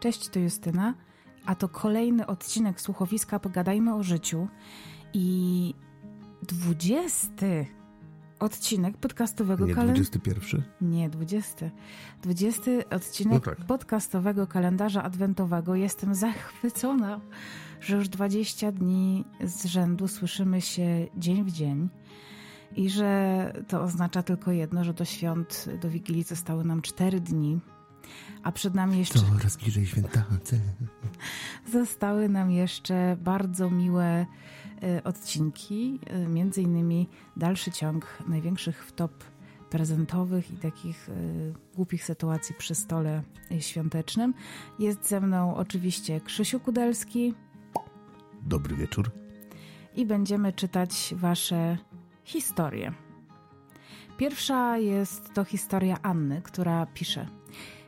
Cześć, to Justyna, a to kolejny odcinek słuchowiska Pogadajmy o życiu i dwudziesty odcinek podcastowego Nie kalendarza. 21? Nie, 20. 20 odcinek No tak. podcastowego kalendarza adwentowego. Jestem zachwycona, że już 20 dni z rzędu słyszymy się dzień w dzień. I że to oznacza tylko jedno, że do świąt, do Wigilii zostały nam 4 dni. A przed nami jeszcze Coraz bliżej świętacy. zostały nam jeszcze bardzo miłe e, odcinki, e, między innymi dalszy ciąg największych wtop prezentowych i takich e, głupich sytuacji przy stole świątecznym. Jest ze mną oczywiście Krzysiu Kudelski Dobry wieczór. i będziemy czytać wasze historie. Pierwsza jest to historia Anny, która pisze: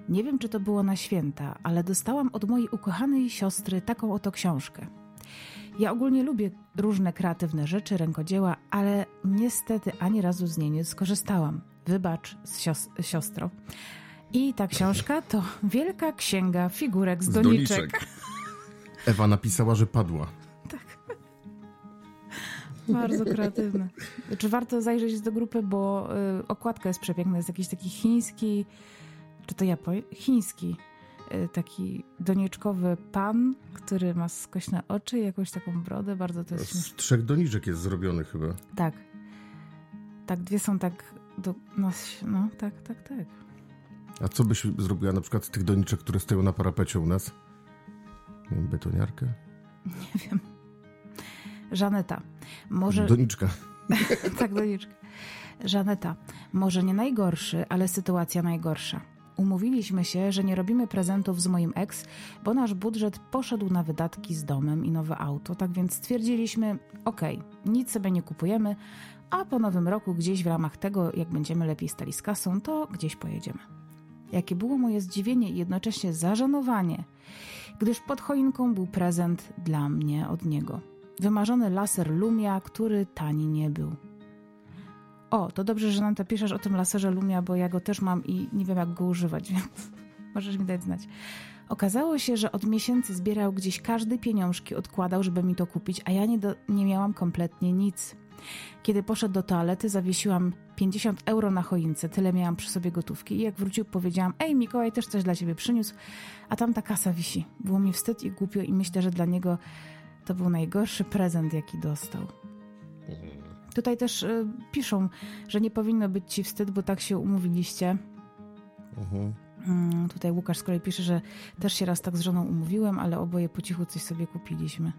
Nie wiem, czy to było na święta, ale dostałam od mojej ukochanej siostry taką oto książkę. Ja ogólnie lubię różne kreatywne rzeczy, rękodzieła, ale niestety ani razu z niej nie skorzystałam. Wybacz, sios- siostro. I ta książka to Wielka Księga Figurek z, Z doniczek. doniczek. Ewa napisała, że padła. Bardzo kreatywne. Czy warto zajrzeć do grupy, bo y, okładka jest przepiękna. Jest jakiś taki chiński, czy to Japoń? Chiński, y, taki doniczkowy pan, który ma skośne oczy i jakąś taką brodę. Bardzo to jest. Z trzech doniczek jest zrobiony chyba. Tak. Tak, dwie są tak do nas, no tak, tak, tak. A co byś zrobiła na przykład z tych doniczek, które stoją na parapecie u nas? Nie wiem, betoniarkę? Nie wiem. Żaneta. Może... Doniczka. tak, doniczka. Żaneta, może nie najgorszy, ale sytuacja najgorsza. Umówiliśmy się, że nie robimy prezentów z moim ex, bo nasz budżet poszedł na wydatki z domem i nowe auto, tak więc stwierdziliśmy, okej, nic sobie nie kupujemy, a po nowym roku gdzieś w ramach tego, jak będziemy lepiej stali z kasą, to gdzieś pojedziemy. Jakie było moje zdziwienie i jednocześnie zażenowanie, gdyż pod choinką był prezent dla mnie od niego. Wymarzony laser Lumia, który tani nie był. O, to dobrze, że nam to piszesz o tym laserze Lumia, bo ja go też mam i nie wiem, jak go używać, więc możesz mi dać znać. Okazało się, że od miesięcy zbierał gdzieś każdy pieniążki, odkładał, żeby mi to kupić, a ja nie, do, nie miałam kompletnie nic. Kiedy poszedł do toalety, zawiesiłam 50 euro na choince, tyle miałam przy sobie gotówki i jak wrócił, powiedziałam, ej Mikołaj też coś dla ciebie przyniósł, a tam ta kasa wisi. Było mi wstyd i głupio i myślę, że dla niego to był najgorszy prezent, jaki dostał. Tutaj też y, piszą, że nie powinno być ci wstyd, bo tak się umówiliście. Mhm. Mm, tutaj Łukasz z kolei pisze, że też się raz tak z żoną umówiłem, ale oboje po cichu coś sobie kupiliśmy.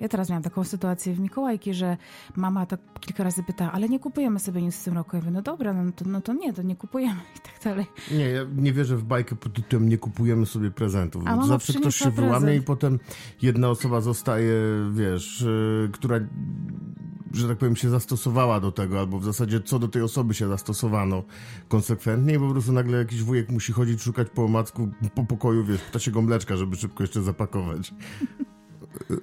Ja teraz miałam taką sytuację w Mikołajki, że mama tak kilka razy pyta, ale nie kupujemy sobie nic w tym roku. Ja mówię, no dobra, no to, no to nie, to nie kupujemy i tak dalej. Nie, ja nie wierzę w bajkę pod tytułem nie kupujemy sobie prezentów. A Zawsze ktoś się wyłamie i potem jedna osoba zostaje, wiesz, yy, która, że tak powiem, się zastosowała do tego, albo w zasadzie co do tej osoby się zastosowano konsekwentnie i po prostu nagle jakiś wujek musi chodzić, szukać po omacku, po pokoju, wiesz, ptasiego mleczka, żeby szybko jeszcze zapakować.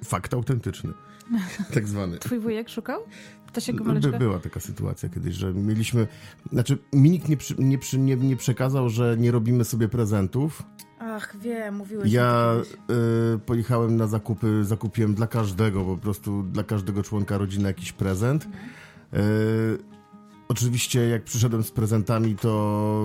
Fakt autentyczny. Tak zwany. Twój wujek szukał? To się go By, była taka sytuacja kiedyś, że mieliśmy. Znaczy, mi nikt nie, przy, nie, przy, nie, nie przekazał, że nie robimy sobie prezentów. Ach, wiem, mówiłeś Ja y, pojechałem na zakupy, zakupiłem dla każdego, po prostu dla każdego członka rodziny jakiś prezent. Y, Oczywiście, jak przyszedłem z prezentami, to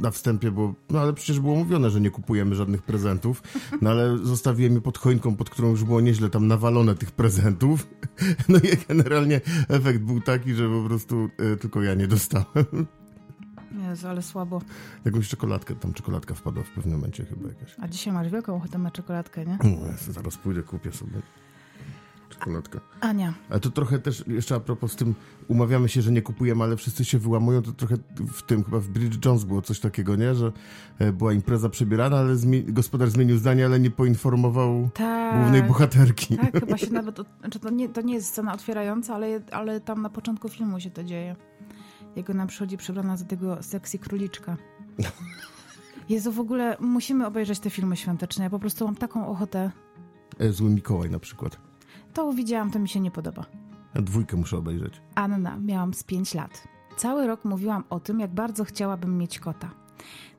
na wstępie było, no ale przecież było mówione, że nie kupujemy żadnych prezentów, no ale zostawiłem je pod choinką, pod którą już było nieźle tam nawalone tych prezentów. No i generalnie efekt był taki, że po prostu y, tylko ja nie dostałem. Jezu, ale słabo. Jakąś czekoladkę, tam czekoladka wpadła w pewnym momencie chyba jakaś. A dzisiaj masz wielką ochotę na czekoladkę, nie? No, ja zaraz pójdę, kupię sobie czekoladkę. Ania, Ale to trochę też, jeszcze a propos z tym, umawiamy się, że nie kupujemy, ale wszyscy się wyłamują, to trochę w tym, chyba w Bridget Jones było coś takiego, nie? Że e, była impreza przebierana, ale zmi- gospodarz zmienił zdanie, ale nie poinformował tak. głównej bohaterki. Tak, chyba się nawet. Znaczy to, nie, to nie jest scena otwierająca, ale, ale tam na początku filmu się to dzieje. Jego nam przychodzi przebrana za tego sexy króliczka. Jezu, w ogóle musimy obejrzeć te filmy świąteczne. Ja po prostu mam taką ochotę. E, Zły Mikołaj na przykład. To widziałam, to mi się nie podoba. Ja dwójkę muszę obejrzeć. Anna, miałam z 5 lat. Cały rok mówiłam o tym, jak bardzo chciałabym mieć kota.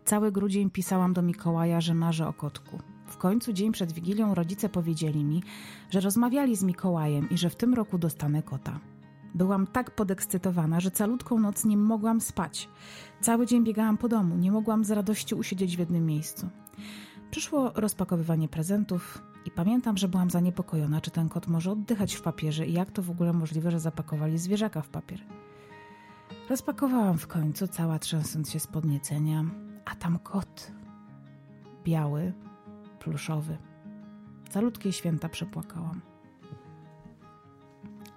Cały grudzień pisałam do Mikołaja, że marzę o kotku. W końcu dzień przed Wigilią rodzice powiedzieli mi, że rozmawiali z Mikołajem i że w tym roku dostanę kota. Byłam tak podekscytowana, że calutką noc nie mogłam spać. Cały dzień biegałam po domu, nie mogłam z radości usiedzieć w jednym miejscu. Przyszło rozpakowywanie prezentów i pamiętam, że byłam zaniepokojona, czy ten kot może oddychać w papierze i jak to w ogóle możliwe, że zapakowali zwierzaka w papier. Rozpakowałam w końcu, cała trzęsąc się z podniecenia, a tam kot. Biały, pluszowy. Calutkie święta przepłakałam.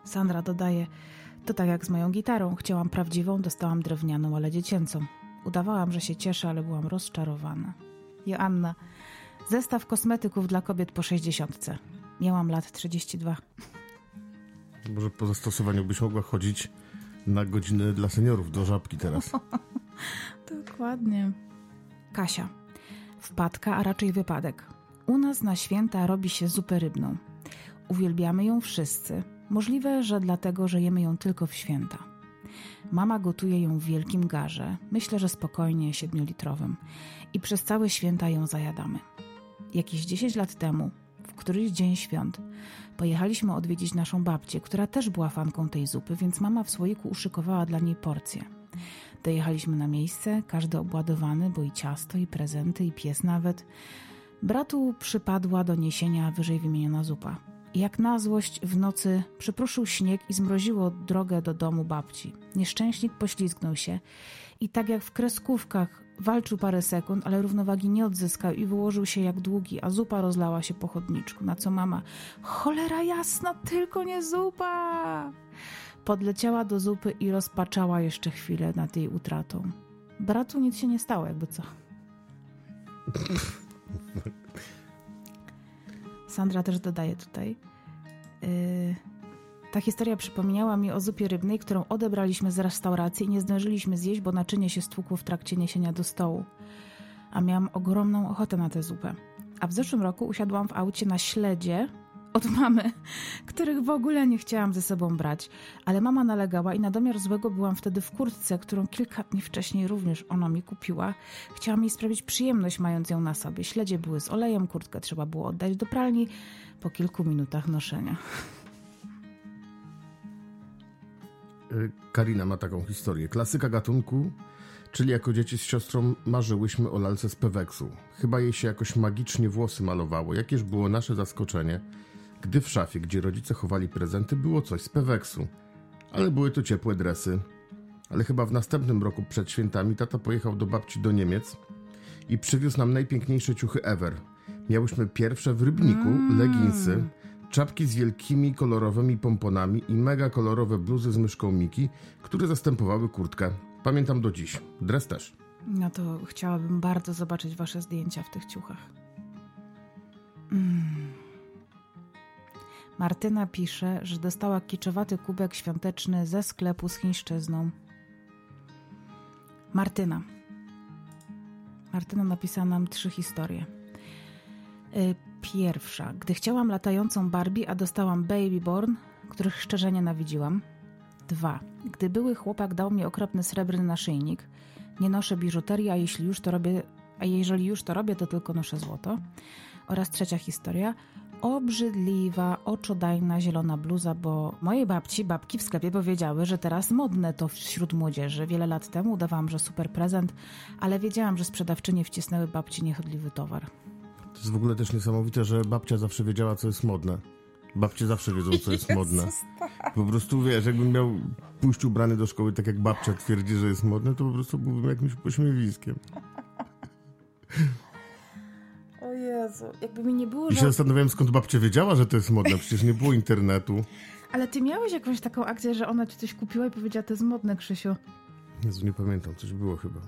Sandra dodaje, to tak jak z moją gitarą. Chciałam prawdziwą, dostałam drewnianą, ale dziecięcą. Udawałam, że się cieszę, ale byłam rozczarowana. Joanna, zestaw kosmetyków dla kobiet po 60. Miałam lat 32. Może po zastosowaniu byś mogła chodzić na godziny dla seniorów do żabki teraz. Dokładnie. Kasia. Wpadka, a raczej wypadek. U nas na święta robi się zupę rybną. Uwielbiamy ją wszyscy. Możliwe, że dlatego, że jemy ją tylko w święta. Mama gotuje ją w wielkim garze, myślę, że spokojnie siedmiolitrowym, i przez całe święta ją zajadamy. Jakieś 10 lat temu, w któryś dzień świąt, pojechaliśmy odwiedzić naszą babcię, która też była fanką tej zupy, więc mama w słoiku uszykowała dla niej porcję. Dojechaliśmy na miejsce, każdy obładowany, bo i ciasto, i prezenty, i pies nawet. Bratu przypadła do niesienia wyżej wymieniona zupa. Jak na złość w nocy przypruszył śnieg i zmroziło drogę do domu babci. Nieszczęśnik poślizgnął się i tak jak w kreskówkach walczył parę sekund, ale równowagi nie odzyskał i wyłożył się jak długi, a zupa rozlała się po chodniczku, na co mama cholera jasna, tylko nie zupa! Podleciała do zupy i rozpaczała jeszcze chwilę nad jej utratą. Bratu nic się nie stało, jakby co. Sandra też dodaje tutaj. Yy, ta historia przypomniała mi o zupie rybnej, którą odebraliśmy z restauracji i nie zdążyliśmy zjeść, bo naczynie się stłukło w trakcie niesienia do stołu. A miałam ogromną ochotę na tę zupę. A w zeszłym roku usiadłam w aucie na śledzie od mamy, których w ogóle nie chciałam ze sobą brać, ale mama nalegała i na domiar złego byłam wtedy w kurtce, którą kilka dni wcześniej również ona mi kupiła. Chciałam jej sprawić przyjemność, mając ją na sobie. Śledzie były z olejem, kurtkę trzeba było oddać do pralni po kilku minutach noszenia. Karina ma taką historię. Klasyka gatunku, czyli jako dzieci z siostrą marzyłyśmy o lalce z Peweksu. Chyba jej się jakoś magicznie włosy malowało. Jakież było nasze zaskoczenie, gdy w szafie, gdzie rodzice chowali prezenty, było coś z Peweksu. Ale były to ciepłe dresy. Ale chyba w następnym roku przed świętami tata pojechał do babci do Niemiec i przywiózł nam najpiękniejsze ciuchy ever. Miałyśmy pierwsze w Rybniku Mm. leginsy, czapki z wielkimi kolorowymi pomponami i mega kolorowe bluzy z myszką Miki, które zastępowały kurtkę. Pamiętam do dziś. Dres też. No to chciałabym bardzo zobaczyć wasze zdjęcia w tych ciuchach. Mm. Martyna pisze, że dostała kiczowaty kubek świąteczny ze sklepu z chińszczyzną. Martyna. Martyna napisała nam trzy historie. Pierwsza. Gdy chciałam latającą Barbie, a dostałam Babyborn, których szczerze nienawidziłam. Dwa. Gdy były chłopak dał mi okropny srebrny naszyjnik. Nie noszę biżuterii, a jeśli już to robię, a jeżeli już to robię, to tylko noszę złoto. Oraz trzecia historia. Obrzydliwa, oczodajna zielona bluza, bo mojej babci, babki w sklepie powiedziały, że teraz modne to wśród młodzieży. Wiele lat temu udawałam, że super prezent, ale wiedziałam, że sprzedawczynie wcisnęły babci niechodliwy towar. To jest w ogóle też niesamowite, że babcia zawsze wiedziała, co jest modne. Babcie zawsze wiedzą, co jest modne. Po prostu wiesz, jakbym miał pójść ubrany do szkoły tak jak babcia twierdzi, że jest modne, to po prostu byłbym jakimś pośmiewiskiem. O Jezu, jakby mi nie było, I się zastanawiałem, skąd babcia wiedziała, że to jest modne. Przecież nie było internetu. Ale ty miałeś jakąś taką akcję, że ona ci coś kupiła i powiedziała, to jest modne, Krzysiu. Jezu, nie pamiętam, coś było chyba.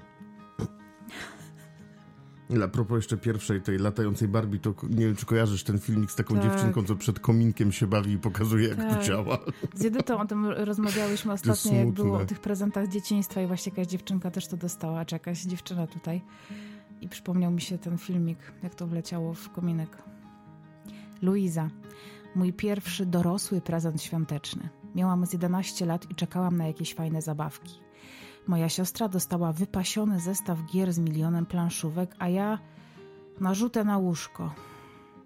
A propos jeszcze pierwszej, tej latającej Barbie, to nie wiem, czy kojarzysz ten filmik z taką Tak. dziewczynką, co przed kominkiem się bawi i pokazuje, jak to Tak. działa. Z Edytą o tym rozmawiałyśmy ostatnio, jak było o tych prezentach dzieciństwa i właśnie jakaś dziewczynka też to dostała, czy jakaś dziewczyna tutaj. I przypomniał mi się ten filmik, jak to wleciało w kominek. Luiza. Mój pierwszy dorosły prezent świąteczny. Miałam z 11 lat i czekałam na jakieś fajne zabawki. Moja siostra dostała wypasiony zestaw gier z milionem planszówek, a ja narzutę na łóżko.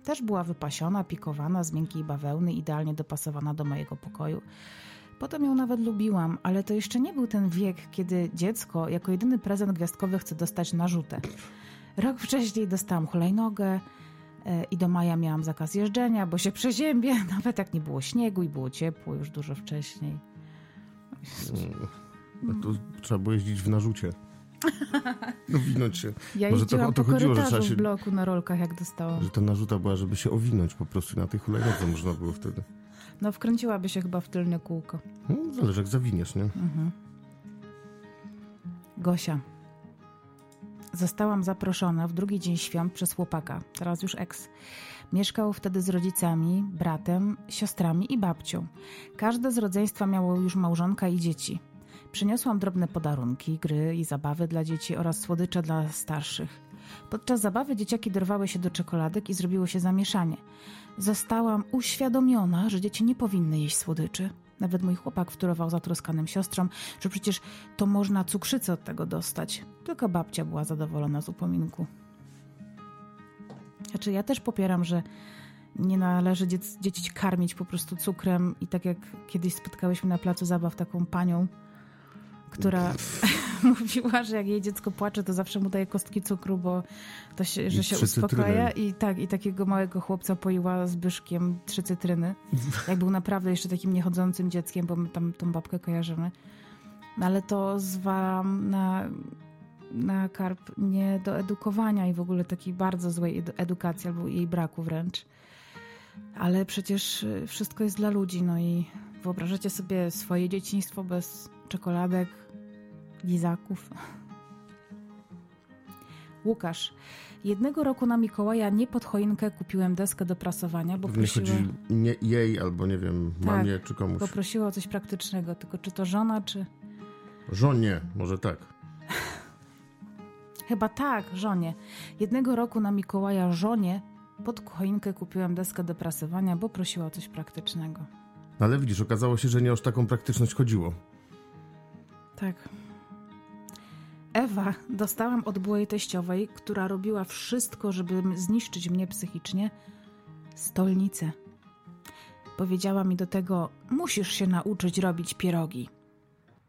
Też była wypasiona, pikowana, z miękkiej bawełny, idealnie dopasowana do mojego pokoju. Potem ją nawet lubiłam, ale to jeszcze nie był ten wiek, kiedy dziecko jako jedyny prezent gwiazdkowy chce dostać narzutę. Rok wcześniej dostałam hulajnogę e, i do maja miałam zakaz jeżdżenia, bo się przeziębię, nawet jak nie było śniegu i było ciepło już dużo wcześniej. No to trzeba było jeździć w narzucie. Owinąć się. Ja Może to o to chodziło, że trzeba się... w bloku na rolkach, jak dostałam. Że ta narzuta była, żeby się owinąć po prostu na tej hulajnodze można było wtedy. No wkręciłaby się chyba w tylne kółko. No, zależy jak zawiniesz, nie? Gosia. Zostałam zaproszona w drugi dzień świąt przez chłopaka, teraz już ex. Mieszkał wtedy z rodzicami, bratem, siostrami i babcią. Każde z rodzeństwa miało już małżonka i dzieci. Przyniosłam drobne podarunki, gry i zabawy dla dzieci oraz słodycze dla starszych. Podczas zabawy dzieciaki dorwały się do czekoladek i zrobiło się zamieszanie. Zostałam uświadomiona, że dzieci nie powinny jeść słodyczy. Nawet mój chłopak wtórował zatroskanym siostrom, że przecież to można cukrzycę od tego dostać. Tylko babcia była zadowolona z upominku. Znaczy, ja też popieram, że nie należy dziec, dzieci karmić po prostu cukrem i tak jak kiedyś spotkałyśmy na placu zabaw taką panią, która mówiła, że jak jej dziecko płacze, to zawsze mu daje kostki cukru, bo to się, że I się uspokaja cytryny. i tak, i takiego małego chłopca poiła z byszkiem trzy cytryny. Jak był naprawdę jeszcze takim niechodzącym dzieckiem, bo my tam tą babkę kojarzymy. No ale to zwalam na, na karp nie do edukowania i w ogóle takiej bardzo złej edu- edukacji albo jej braku wręcz. Ale przecież y, wszystko jest dla ludzi, no i wyobrażacie sobie swoje dzieciństwo bez czekoladek, lizaków. Łukasz. Jednego roku na Mikołaja nie pod choinkę kupiłem deskę do prasowania, bo Pewnie prosiła, chodzi nie jej albo nie wiem, Tak, mamie czy komuś. bo prosiła o coś praktycznego. Tylko czy to żona, czy... Żonie, może tak. Chyba tak, żonie. Jednego roku na Mikołaja żonie pod choinkę kupiłem deskę do prasowania, bo prosiła o coś praktycznego. Ale widzisz, okazało się, że nie o taką praktyczność chodziło. Tak. Ewa dostałam od byłej teściowej, która robiła wszystko, żeby zniszczyć mnie psychicznie, stolnicę. Powiedziała mi do tego, musisz się nauczyć robić pierogi.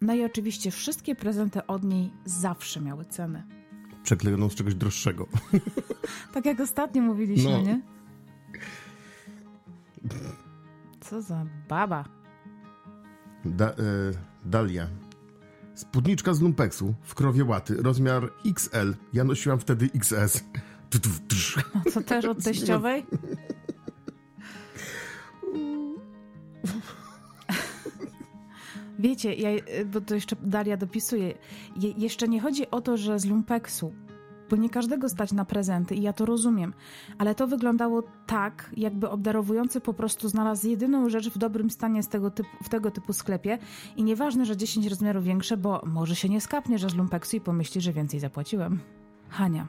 No i oczywiście wszystkie prezenty od niej zawsze miały cenę. Przeklejoną z czegoś droższego. Tak jak ostatnio mówiliśmy, No. nie? Co za baba. Da, e, Dalia. Spódniczka z lumpeksu w krowie łaty, rozmiar XL. Ja nosiłam wtedy XS. No co też od teściowej? Wiecie, ja, bo to jeszcze Daria dopisuje, je, jeszcze nie chodzi o to, że z lumpeksu, bo nie każdego stać na prezenty i ja to rozumiem, ale to wyglądało tak, jakby obdarowujący po prostu znalazł jedyną rzecz w dobrym stanie z tego typu, w tego typu sklepie i nieważne, że 10 rozmiarów większe, bo może się nie skapnie, że z lumpeksu i pomyśli, że więcej zapłaciłem. Hania.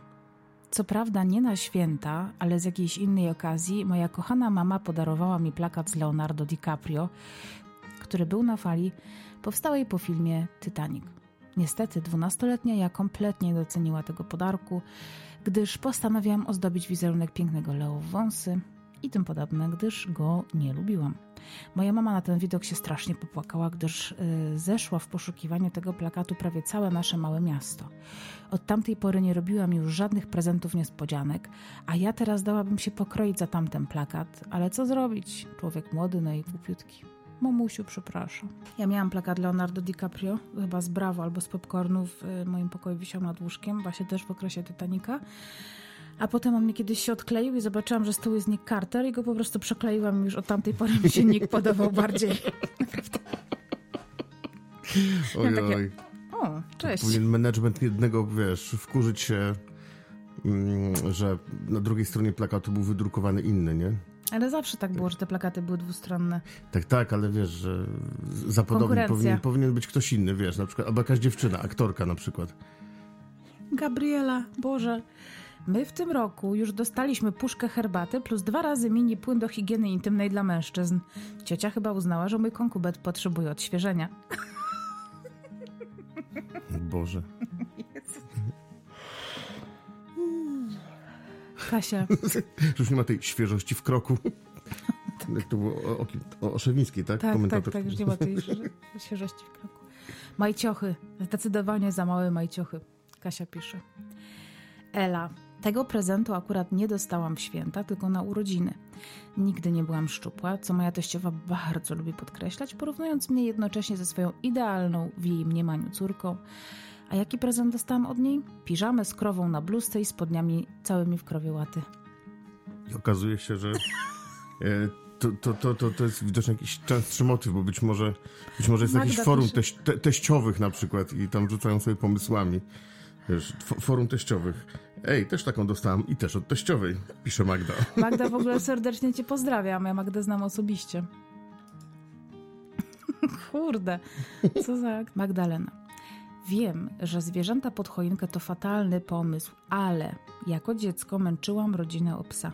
Co prawda nie na święta, ale z jakiejś innej okazji moja kochana mama podarowała mi plakat z Leonardo DiCaprio, który był na fali powstałej po filmie Titanic. Niestety, dwunastoletnia ja kompletnie nie doceniła tego podarku, gdyż postanowiłam ozdobić wizerunek pięknego Leo w wąsy i tym podobne, gdyż go nie lubiłam. Moja mama na ten widok się strasznie popłakała, gdyż y, zeszła w poszukiwaniu tego plakatu prawie całe nasze małe miasto. Od tamtej pory nie robiłam już żadnych prezentów niespodzianek, a ja teraz dałabym się pokroić za tamten plakat, ale co zrobić? Człowiek młody, no i głupiutki. Mamusiu, przepraszam. Ja miałam plakat Leonardo DiCaprio, chyba z Bravo albo z Popcornu w y, moim pokoju wisiał nad łóżkiem, właśnie też w okresie Titanica. A potem on mnie kiedyś się odkleił i zobaczyłam, że z tyłu jest Nick Carter i go po prostu przekleiłam i już od tamtej pory mi się Nick podobał bardziej. Oj, takie- oj. O, cześć. Powinien management jednego, wiesz, wkurzyć się, mm, że na drugiej stronie plakatu był wydrukowany inny, nie? Ale zawsze tak było, że te plakaty były dwustronne. Tak, tak, ale wiesz, że za podobnie Konkurencja. powinien, powinien być ktoś inny, wiesz, na przykład, albo jakaś dziewczyna, aktorka na przykład. Gabriela, Boże. My w tym roku już dostaliśmy puszkę herbaty plus dwa razy mini płyn do higieny intymnej dla mężczyzn. Ciocia chyba uznała, że mój konkubet potrzebuje odświeżenia. Boże. Kasia. Już nie ma tej świeżości w kroku. Jak to było o, o, o Oszewińskiej, tak? Tak, tak, tak, już nie ma tej świeżości w kroku. Majciochy. Zdecydowanie za małe majciochy. Kasia pisze. Ela. Tego prezentu akurat nie dostałam w święta, tylko na urodziny. Nigdy nie byłam szczupła, co moja teściowa bardzo lubi podkreślać, porównując mnie jednocześnie ze swoją idealną w jej mniemaniu córką. A jaki prezent dostałam od niej? Piżamę z krową na bluzce i spodniami całymi w krowie łaty. I okazuje się, że e, to, to, to, to, to jest widocznie jakiś częstszy motyw, bo być może, być może jest Magda jakiś forum teś, te, teściowych na przykład i tam rzucają sobie pomysłami. Wiesz, fo- forum teściowych. Ej, też taką dostałam i też od teściowej, pisze Magda. Magda, w ogóle serdecznie cię pozdrawiam. Ja Magdę znam osobiście. Kurde, co za... Magdalena. Wiem, że zwierzęta pod choinkę to fatalny pomysł, ale jako dziecko męczyłam rodzinę o psa.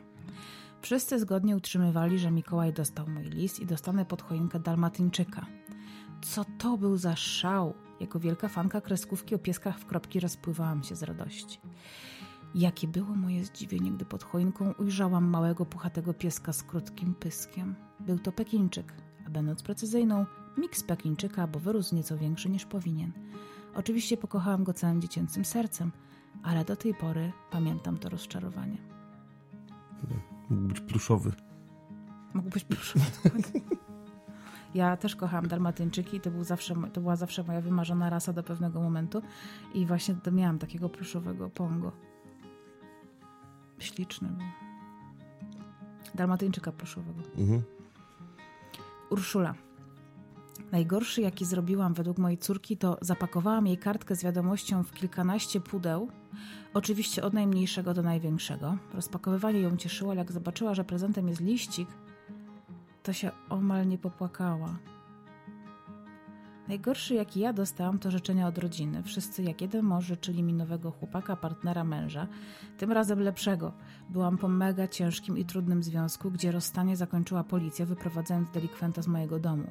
Wszyscy zgodnie utrzymywali, że Mikołaj dostał mój lis i dostanę pod choinkę dalmatyńczyka. Co to był za szał? Jako wielka fanka kreskówki o pieskach w kropki rozpływałam się z radości. Jakie było moje zdziwienie, gdy pod choinką ujrzałam małego, puchatego pieska z krótkim pyskiem. Był to Pekińczyk, a będąc precyzyjną, miks Pekińczyka, bo wyrósł nieco większy niż powinien. Oczywiście pokochałam go całym dziecięcym sercem, ale do tej pory pamiętam to rozczarowanie. Mógł być pluszowy. Mógł być pluszowy. Ja też kochałam dalmatyńczyki i to, był zawsze, to była zawsze moja wymarzona rasa do pewnego momentu i właśnie to miałam takiego pluszowego pongo. Śliczny był. Dalmatyńczyka pluszowego. Mhm. Urszula. Najgorszy, jaki zrobiłam według mojej córki, to zapakowałam jej kartkę z wiadomością w kilkanaście pudeł, oczywiście od najmniejszego do największego. Rozpakowywanie ją cieszyło, ale jak zobaczyła, że prezentem jest liścik, to się omal nie popłakała. Najgorszy, jaki ja dostałam, to życzenia od rodziny. Wszyscy jak jeden mąż życzyli mi nowego chłopaka, partnera, męża. Tym razem lepszego. Byłam po mega ciężkim i trudnym związku, gdzie rozstanie zakończyła policja, wyprowadzając delikwenta z mojego domu.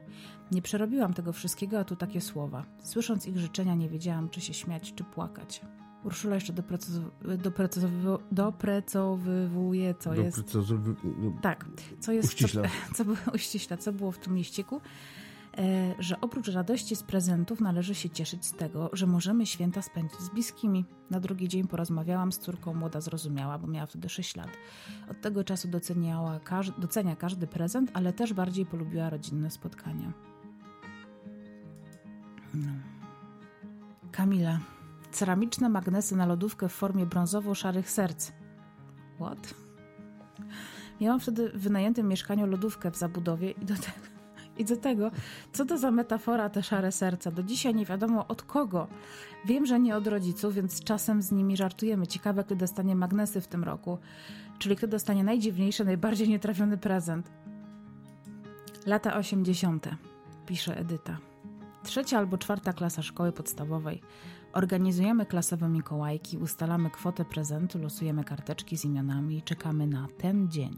Nie przerobiłam tego wszystkiego, a tu takie słowa. Słysząc ich życzenia, nie wiedziałam, czy się śmiać, czy płakać. Urszula jeszcze doprecyzow- doprecyzow- doprecyzowywuje, co jest. Tak, co jest. Uściśla. Co, co, było, uściśla, co było w tym liściku? E, że oprócz radości z prezentów należy się cieszyć z tego, że możemy święta spędzić z bliskimi. Na drugi dzień porozmawiałam z córką, młoda zrozumiała, bo miała wtedy 6 lat. Od tego czasu doceniała, docenia każdy prezent, ale też bardziej polubiła rodzinne spotkania. No. Kamila. Ceramiczne magnesy na lodówkę w formie brązowo-szarych serc. What? Miałam wtedy w wynajętym mieszkaniu lodówkę w zabudowie i do tego, i do tego, co to za metafora te szare serca. Do dzisiaj nie wiadomo od kogo. Wiem, że nie od rodziców, więc czasem z nimi żartujemy. Ciekawe, kto dostanie magnesy w tym roku. Czyli kto dostanie najdziwniejszy, najbardziej nietrafiony prezent. Lata 80. pisze Edyta. Trzecia albo czwarta klasa szkoły podstawowej. Organizujemy klasowe Mikołajki, ustalamy kwotę prezentu, losujemy karteczki z imionami i czekamy na ten dzień.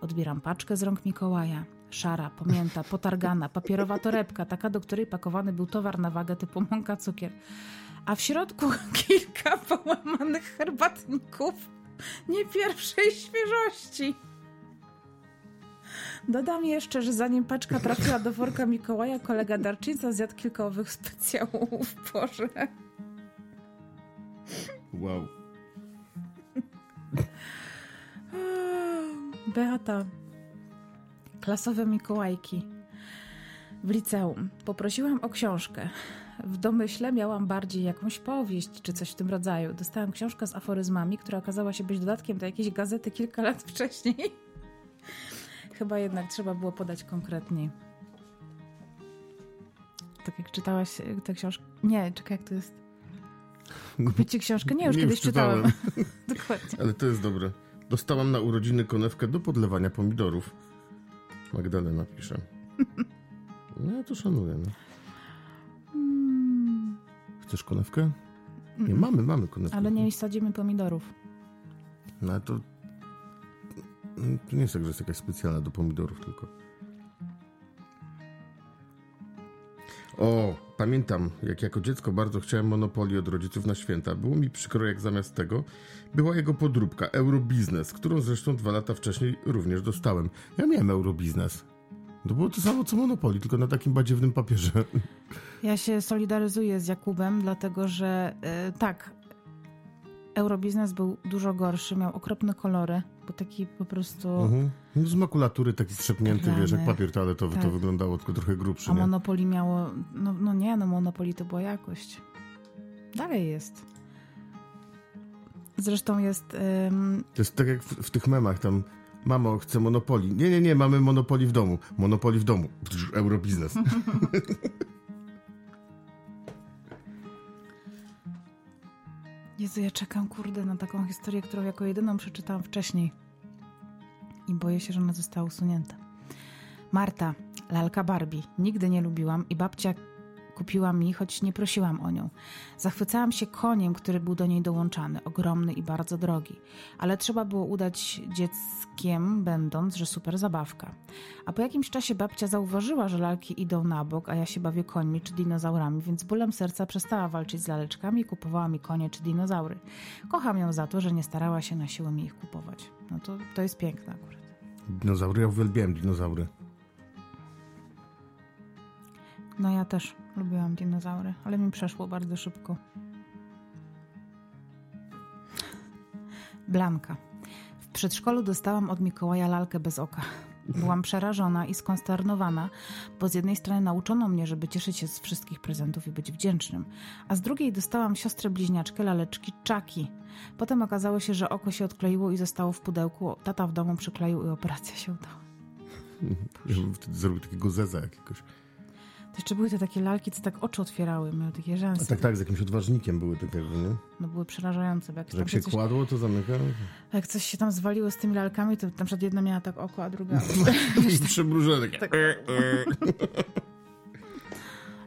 Odbieram paczkę z rąk Mikołaja. Szara, pamięta, potargana, papierowa torebka, taka, do której pakowany był towar na wagę typu mąka, cukier. A w środku kilka połamanych herbatników nie pierwszej świeżości. Dodam jeszcze, że zanim paczka trafiła do worka Mikołaja, kolega darczyńca zjadł kilka owych specjałów. Boże. Wow. Beata. Klasowe Mikołajki. W liceum. Poprosiłam o książkę. W domyśle miałam bardziej jakąś powieść czy coś w tym rodzaju. Dostałam książkę z aforyzmami, która okazała się być dodatkiem do jakiejś gazety kilka lat wcześniej. Chyba jednak trzeba było podać konkretniej. Tak jak czytałaś e, tę książkę. Nie, czekaj, jak to jest. Kupić ci książkę? Nie, już Nie, kiedyś już czytałem. czytałem. Dokładnie. Ale to jest dobre. Dostałam na urodziny konewkę do podlewania pomidorów. Magdalena pisze. No ja to szanuję. No. Chcesz konewkę? Nie, mamy, mamy konewkę. Ale nie sadzimy pomidorów. No ale to... To nie jest tak, że jest jakaś specjalna do pomidorów tylko. O, Pamiętam, jak jako dziecko bardzo chciałem monopoli od rodziców na święta. Było mi przykro, jak zamiast tego była jego podróbka Eurobiznes, którą zresztą dwa lata wcześniej również dostałem. Ja miałem Eurobiznes. To było to samo co Monopoli, tylko na takim badziewnym papierze. Ja się solidaryzuję z Jakubem, dlatego że yy, tak, Eurobiznes był dużo gorszy, miał okropne kolory, bo taki po prostu... Mhm. No z makulatury taki strzepnięty, wiesz, jak papier toaletowy tak. to wyglądało, tylko trochę grubszy. A nie? Monopoli miało... No, no nie, no Monopoli to była jakość. Dalej jest. Zresztą jest... Ym... To jest tak jak w, w tych memach tam Mamo, chcę monopoli. Nie, nie, nie, mamy monopoli w domu. Monopoli w domu. Eurobiznes. Jezu, ja czekam, kurde, na taką historię, którą jako jedyną przeczytałam wcześniej. I boję się, że ona została usunięta. Marta, lalka Barbie. Nigdy nie lubiłam i babcia kupiła mi, choć nie prosiłam o nią. Zachwycałam się koniem, który był do niej dołączany, ogromny i bardzo drogi. Ale trzeba było udać dzieckiem, będąc, że super zabawka. A po jakimś czasie babcia zauważyła, że lalki idą na bok, a ja się bawię końmi czy dinozaurami, więc bólem serca przestała walczyć z laleczkami i kupowała mi konie czy dinozaury. Kocham ją za to, że nie starała się na siłę mi ich kupować. No to, to jest piękne akurat. Dinozaury, ja uwielbiałem dinozaury. No ja też lubiłam dinozaury, ale mi przeszło bardzo szybko. Blanka. W przedszkolu dostałam od Mikołaja lalkę bez oka. Byłam przerażona i skonsternowana, bo z jednej strony nauczono mnie, żeby cieszyć się z wszystkich prezentów i być wdzięcznym, a z drugiej dostałam siostrę bliźniaczkę laleczki Czaki. Potem okazało się, że oko się odkleiło i zostało w pudełku. Tata w domu przykleił i operacja się udała. Ja bym wtedy zrobił takiego zeza jakiegoś. Jeszcze były te takie lalki, co tak oczy otwierały, miały takie rzęsy. A tak, tak, z jakimś odważnikiem były takie, nie? No były przerażające. Bo jak, jak się coś, kładło, to zamyka? Jak coś się tam zwaliło z tymi lalkami, to na przykład jedna miała tak oko, a druga... Przymrużone takie. Tak.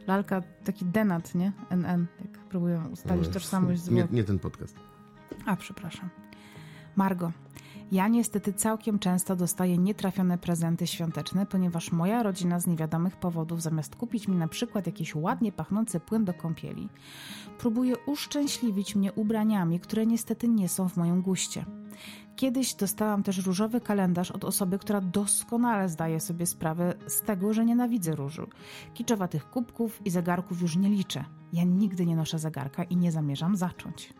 Lalka, taki denat, nie? NN, jak próbują ustalić no, tożsamość zwłok. Nie, nie ten podcast. A, przepraszam. Margo, ja niestety całkiem często dostaję nietrafione prezenty świąteczne, ponieważ moja rodzina z niewiadomych powodów, zamiast kupić mi na przykład jakiś ładnie pachnący płyn do kąpieli, próbuje uszczęśliwić mnie ubraniami, które niestety nie są w moim guście. Kiedyś dostałam też różowy kalendarz od osoby, która doskonale zdaje sobie sprawę z tego, że nienawidzę różu. Kiczowatych kubków i zegarków już nie liczę. Ja nigdy nie noszę zegarka i nie zamierzam zacząć.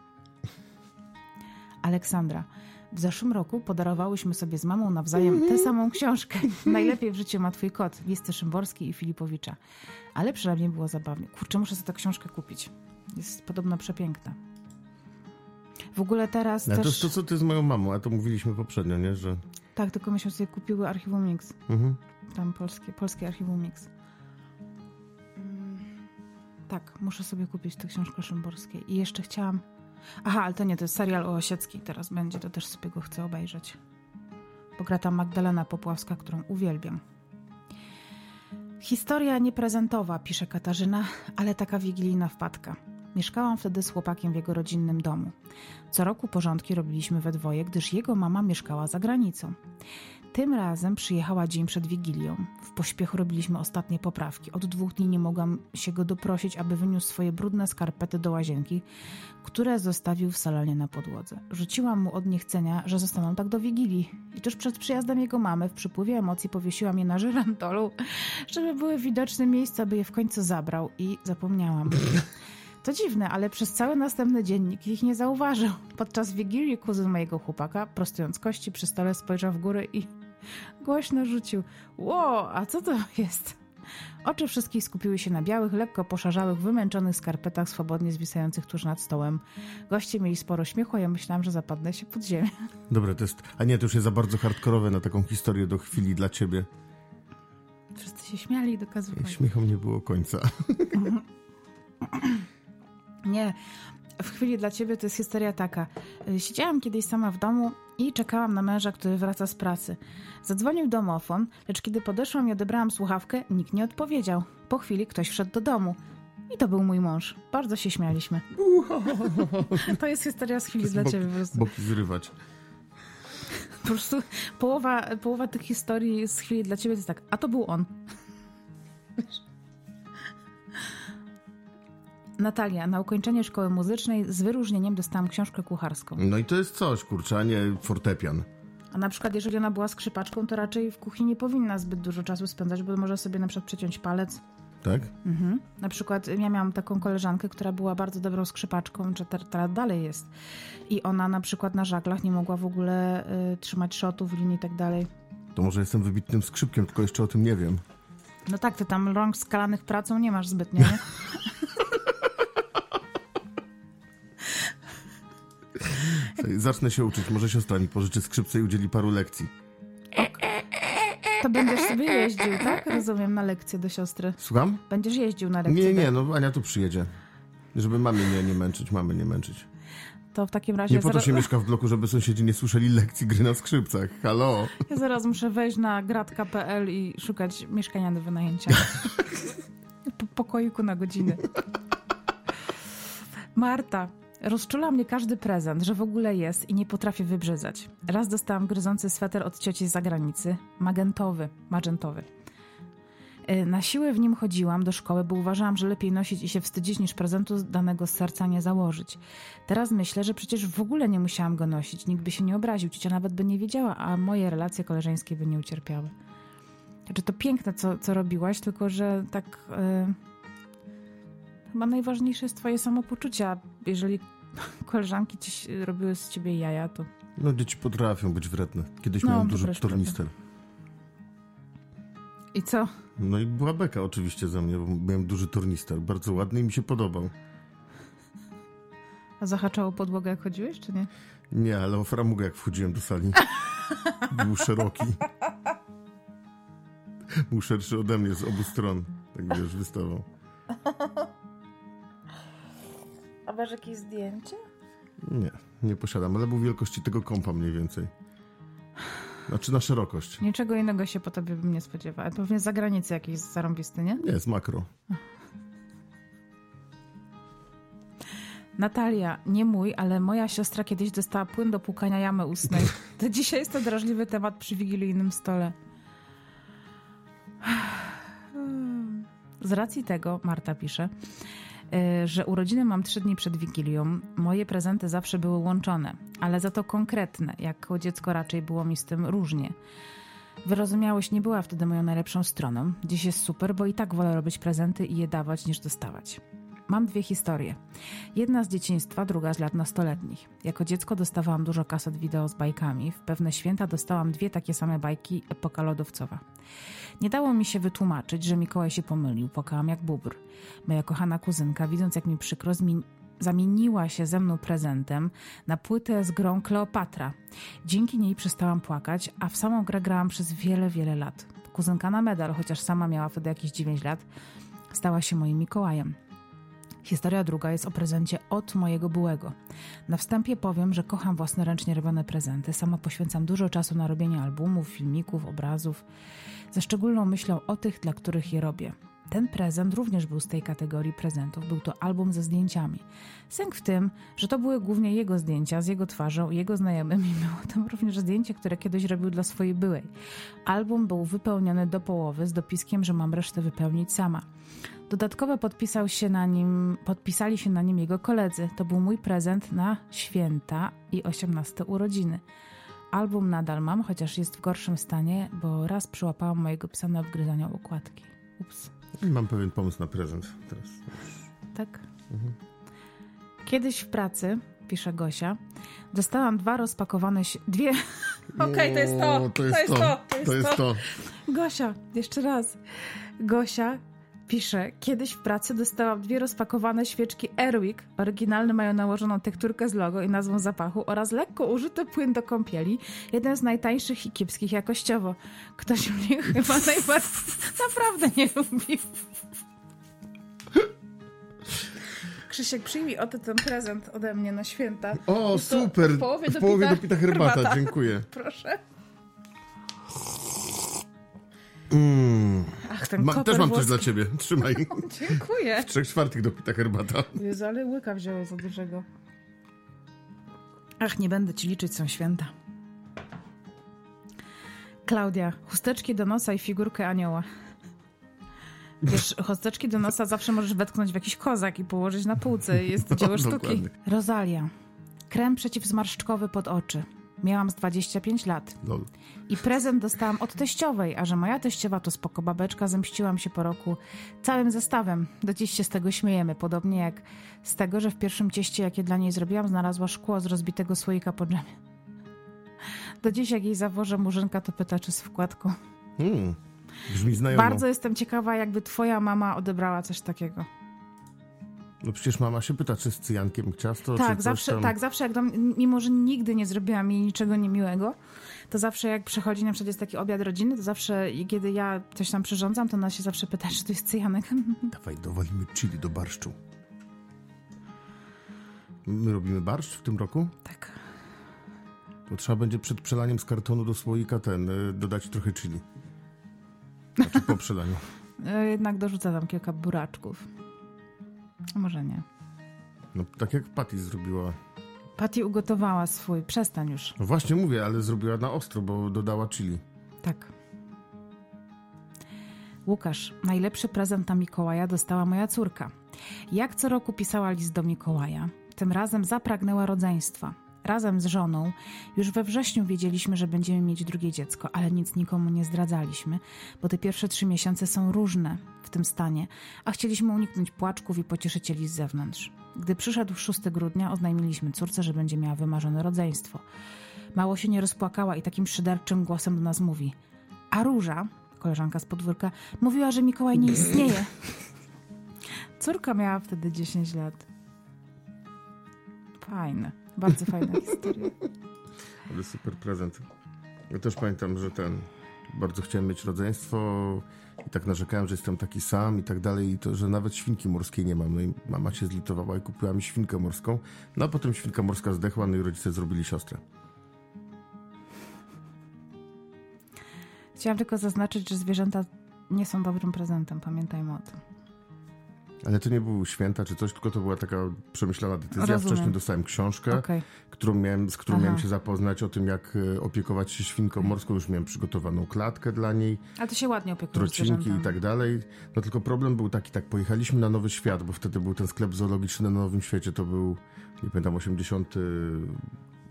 Aleksandra, w zeszłym roku podarowałyśmy sobie z mamą nawzajem tę mhm. samą książkę. Najlepiej w życiu ma twój kot, listy Szymborski i Filipowicza. Ale przynajmniej było zabawnie. Kurczę, muszę sobie tę książkę kupić. Jest podobno przepiękna. W ogóle teraz no, też... To to, co ty z moją mamą, a to mówiliśmy poprzednio, nie? Że... Tak, tylko myśmy sobie kupiły Archiwum Mix. Mhm. Tam polskie, polskie Archiwum Mix. Mm, tak, muszę sobie kupić tę książkę Szymborskiej. I jeszcze chciałam Aha, ale to nie, to jest serial o Osieckiej teraz będzie, to też sobie go chcę obejrzeć. Bo gra tam Magdalena Popławska, którą uwielbiam. Historia nieprezentowa, pisze Katarzyna, ale taka wigilijna wpadka. Mieszkałam wtedy z chłopakiem w jego rodzinnym domu. Co roku porządki robiliśmy we dwoje, gdyż jego mama mieszkała za granicą. Tym razem przyjechała dzień przed Wigilią. W pośpiechu robiliśmy ostatnie poprawki. Od dwóch dni nie mogłam się go doprosić, aby wyniósł swoje brudne skarpety do łazienki, które zostawił w salonie na podłodze. Rzuciłam mu od niechcenia, że zostaną tak do Wigilii. I tuż przed przyjazdem jego mamy w przypływie emocji powiesiłam je na żyrantolu, żeby były widoczne miejsca, by je w końcu zabrał i zapomniałam. To dziwne, ale przez cały następny dzień nikt ich nie zauważył. Podczas wigilii kuzyn mojego chłopaka, prostując kości przy stole, spojrzał w górę i głośno rzucił: Ło, a co to jest? Oczy wszystkich skupiły się na białych, lekko poszarzałych, wymęczonych skarpetach swobodnie zwisających tuż nad stołem. Goście mieli sporo śmiechu, a ja myślałam, że zapadnę się pod ziemię. Dobra, to jest... A nie, to już jest za bardzo hardkorowe na taką historię do chwili dla ciebie. Wszyscy się śmiali i dokazywali. Śmiechom nie było końca. Nie. W chwili dla ciebie to jest historia taka. Y, siedziałam kiedyś sama w domu i czekałam na męża, który wraca z pracy. Zadzwonił domofon, lecz kiedy podeszłam i odebrałam słuchawkę, nikt nie odpowiedział. Po chwili ktoś wszedł do domu. I to był mój mąż. Bardzo się śmialiśmy. To jest historia z chwili dla ciebie po prostu. Boki zrywać. Po prostu połowa, połowa tych historii z chwili dla ciebie to jest tak, a to był on. Natalia, na ukończenie szkoły muzycznej z wyróżnieniem dostałam książkę kucharską. No i to jest coś, kurczę, a nie fortepian. A na przykład, jeżeli ona była skrzypaczką, to raczej w kuchni nie powinna zbyt dużo czasu spędzać, bo może sobie na przykład przeciąć palec. Tak? Mhm. Na przykład ja miałam taką koleżankę, która była bardzo dobrą skrzypaczką, czy teraz dalej jest. I ona na przykład na żaglach nie mogła w ogóle y, trzymać szotów, linii i tak dalej. To może jestem wybitnym skrzypkiem, tylko jeszcze o tym nie wiem. No tak, ty tam rąk skalanych pracą nie masz zbytnio, nie? Zacznę się uczyć. Może siostra mi pożyczy skrzypce i udzieli paru lekcji. To będziesz sobie jeździł, tak? Rozumiem, na lekcję do siostry. Słucham? Będziesz jeździł na lekcję. Nie, nie, do... no Ania tu przyjedzie. Żeby mamy nie, nie męczyć, mamy nie męczyć. To w takim razie... Nie po to zaraz... się mieszka w bloku, żeby sąsiedzi nie słyszeli lekcji gry na skrzypcach. Halo? Ja zaraz muszę wejść na gratka.pl i szukać mieszkania do wynajęcia. po pokoiku na godzinę. Marta. Rozczula mnie każdy prezent, że w ogóle jest i nie potrafię wybrzydzać. Raz dostałam gryzący sweter od cioci z zagranicy, magentowy, magentowy. Y, Na siłę w nim chodziłam do szkoły, bo uważałam, że lepiej nosić i się wstydzić, niż prezentu danego z serca nie założyć. Teraz myślę, że przecież w ogóle nie musiałam go nosić, nikt by się nie obraził, ciocia nawet by nie wiedziała, a moje relacje koleżeńskie by nie ucierpiały. Znaczy to piękne, co, co robiłaś, tylko że tak... y, Chyba najważniejsze jest twoje samopoczucie, a jeżeli koleżanki ci robiły z ciebie jaja, to... No dzieci potrafią być wredne. Kiedyś No, miałem duży tornister. I co? No i była beka oczywiście ze mnie, bo miałem duży tornister. Bardzo ładny i mi się podobał. A zahaczało podłogę, jak chodziłeś, czy nie? Nie, ale o framugę jak wchodziłem do sali. Był szeroki. Był szerszy ode mnie z obu stron. Tak wiesz, wystawał. Masz jakieś zdjęcie? Nie, nie posiadam, ale był wielkości tego kąpa mniej więcej. Znaczy na szerokość. Niczego innego się po tobie bym nie spodziewała. Pewnie z zagranicy jakiś zarąbisty, nie? Nie, z makro. Natalia, nie mój, ale moja siostra kiedyś dostała płyn do płukania jamy ustnej. To dzisiaj jest to drażliwy temat przy wigilijnym stole. Z racji tego, Marta pisze, że urodziny mam trzy dni przed Wigilią, moje prezenty zawsze były łączone, ale za to konkretne. Jako dziecko raczej było mi z tym różnie. Wyrozumiałość nie była wtedy moją najlepszą stroną. Dziś jest super, bo i tak wolę robić prezenty i je dawać niż dostawać. Mam dwie historie. Jedna z dzieciństwa, druga z lat nastoletnich. Jako dziecko dostawałam dużo kaset wideo z bajkami. W pewne święta dostałam dwie takie same bajki epoka lodowcowa. Nie dało mi się wytłumaczyć, że Mikołaj się pomylił. Płakałam jak bubr. Moja kochana kuzynka, widząc jak mi przykro, zmieni- zamieniła się ze mną prezentem na płytę z grą Kleopatra. Dzięki niej przestałam płakać, a w samą grę grałam przez wiele, wiele lat. Kuzynka na medal, chociaż sama miała wtedy jakieś 9 lat, stała się moim Mikołajem. Historia druga jest o prezencie od mojego byłego. Na wstępie powiem, że kocham własnoręcznie robione prezenty. Sama poświęcam dużo czasu na robienie albumów, filmików, obrazów, ze szczególną myślą o tych, dla których je robię. Ten prezent również był z tej kategorii prezentów. Był to album ze zdjęciami. Sęk w tym, że to były głównie jego zdjęcia z jego twarzą jego znajomymi. Było tam również zdjęcie, które kiedyś robił dla swojej byłej. Album był wypełniony do połowy z dopiskiem, że mam resztę wypełnić sama. Dodatkowo podpisał się na nim, podpisali się na nim jego koledzy. To był mój prezent na święta i 18 urodziny. Album nadal mam, chociaż jest w gorszym stanie, bo raz przyłapałam mojego psa na wgryzaniu okładki. Ups. I mam pewien pomysł na prezent teraz. Tak? Kiedyś w pracy, pisze Gosia, dostałam dwa rozpakowane... Dwie... Okej, to jest to! O, to jest to. To jest to. Gosia, jeszcze raz. Gosia pisze, kiedyś w pracy dostałam dwie rozpakowane świeczki Airwick. Oryginalne mają nałożoną tekturkę z logo i nazwą zapachu oraz lekko użyty płyn do kąpieli. Jeden z najtańszych i kiepskich jakościowo. Ktoś mnie chyba najbardziej naprawdę nie lubi. Krzysiek, przyjmij oto ten prezent ode mnie na święta. O, super! W połowie, w połowie dopita dopita herbata, herbata. dziękuję. Proszę. Mm. Ach, ten Ma, też mam coś włoski. dla ciebie. Trzymaj. Dziękuję. Trzech czwartych dopita herbata. Jezu, ale łyka wziąłeś za dużego. Ach, nie będę ci liczyć, są święta. Klaudia, chusteczki do nosa i figurkę anioła. Wiesz, chusteczki do nosa zawsze możesz wetknąć w jakiś kozak i położyć na półce. Jest dzieło sztuki. dokładnie. Rosalia. Krem przeciwzmarszczkowy pod oczy. Miałam z 25 lat. Lol. I prezent dostałam od teściowej, a że moja teściowa to spoko babeczka, zemściłam się po roku całym zestawem. Do dziś się z tego śmiejemy, podobnie jak z tego, że w pierwszym cieście, jakie dla niej zrobiłam, znalazła szkło z rozbitego słoika po dżemie. Do dziś, jak jej zawożę murzynka, to pyta, czy z wkładką. Hmm. Brzmi znajomo. Bardzo jestem ciekawa, jakby twoja mama odebrała coś takiego. No przecież mama się pyta, czy z cyjankiem ciasto, czy Tak, coś zawsze, tam. tak, zawsze jak do, mimo że nigdy nie zrobiłam jej niczego niemiłego, to zawsze jak przychodzi, na przykład jest taki obiad rodziny, to zawsze kiedy ja coś tam przyrządzam, to ona się zawsze pyta, czy to jest cyjanek. Dawaj, dowalimy chili do barszczu. My robimy barszcz w tym roku? tak. To trzeba będzie przed przelaniem z kartonu do słoika ten, y, dodać trochę chili. Znaczy po przelaniu. E, Jednak dorzucę tam kilka buraczków. Może nie. No tak jak Patty zrobiła. Patty ugotowała swój, przestań już. No właśnie mówię, ale zrobiła na ostro, bo dodała chili. Tak. Łukasz, najlepszy prezent na Mikołaja dostała moja córka. Jak co roku pisała list do Mikołaja, tym razem zapragnęła rodzeństwa. Razem z żoną już we wrześniu wiedzieliśmy, że będziemy mieć drugie dziecko, ale nic nikomu nie zdradzaliśmy, bo te pierwsze trzy miesiące są różne w tym stanie, a chcieliśmy uniknąć płaczków i pocieszycieli z zewnątrz. Gdy przyszedł 6 grudnia, oznajmiliśmy córce, że będzie miała wymarzone rodzeństwo. Mało się nie rozpłakała i takim szyderczym głosem do nas mówi: A róża, koleżanka z podwórka, mówiła, że Mikołaj nie istnieje. Córka miała wtedy 10 lat. Fajne, bardzo fajna historia. Ale super prezent. Ja też pamiętam, że ten. Bardzo chciałem mieć rodzeństwo i tak narzekałem, że jestem taki sam i tak dalej, i to, że nawet świnki morskiej nie mam. No i mama się zlitowała i kupiła mi świnkę morską. No a potem świnka morska zdechła, no i rodzice zrobili siostrę. Chciałam tylko zaznaczyć, że zwierzęta nie są dobrym prezentem, pamiętajmy o tym. Ale to nie były święta czy coś, tylko to była taka przemyślana decyzja. Rozumiem. Wcześniej dostałem książkę, Okej. którą miałem, z którą Aha. miałem się zapoznać o tym, jak e, opiekować się świnką morską. Już miałem przygotowaną klatkę dla niej, Ale to się ładnie opiekuje trocinki i tak dalej. No tylko problem był taki, tak pojechaliśmy na Nowy Świat, bo wtedy był ten sklep zoologiczny na Nowym Świecie, to był, nie pamiętam, 80,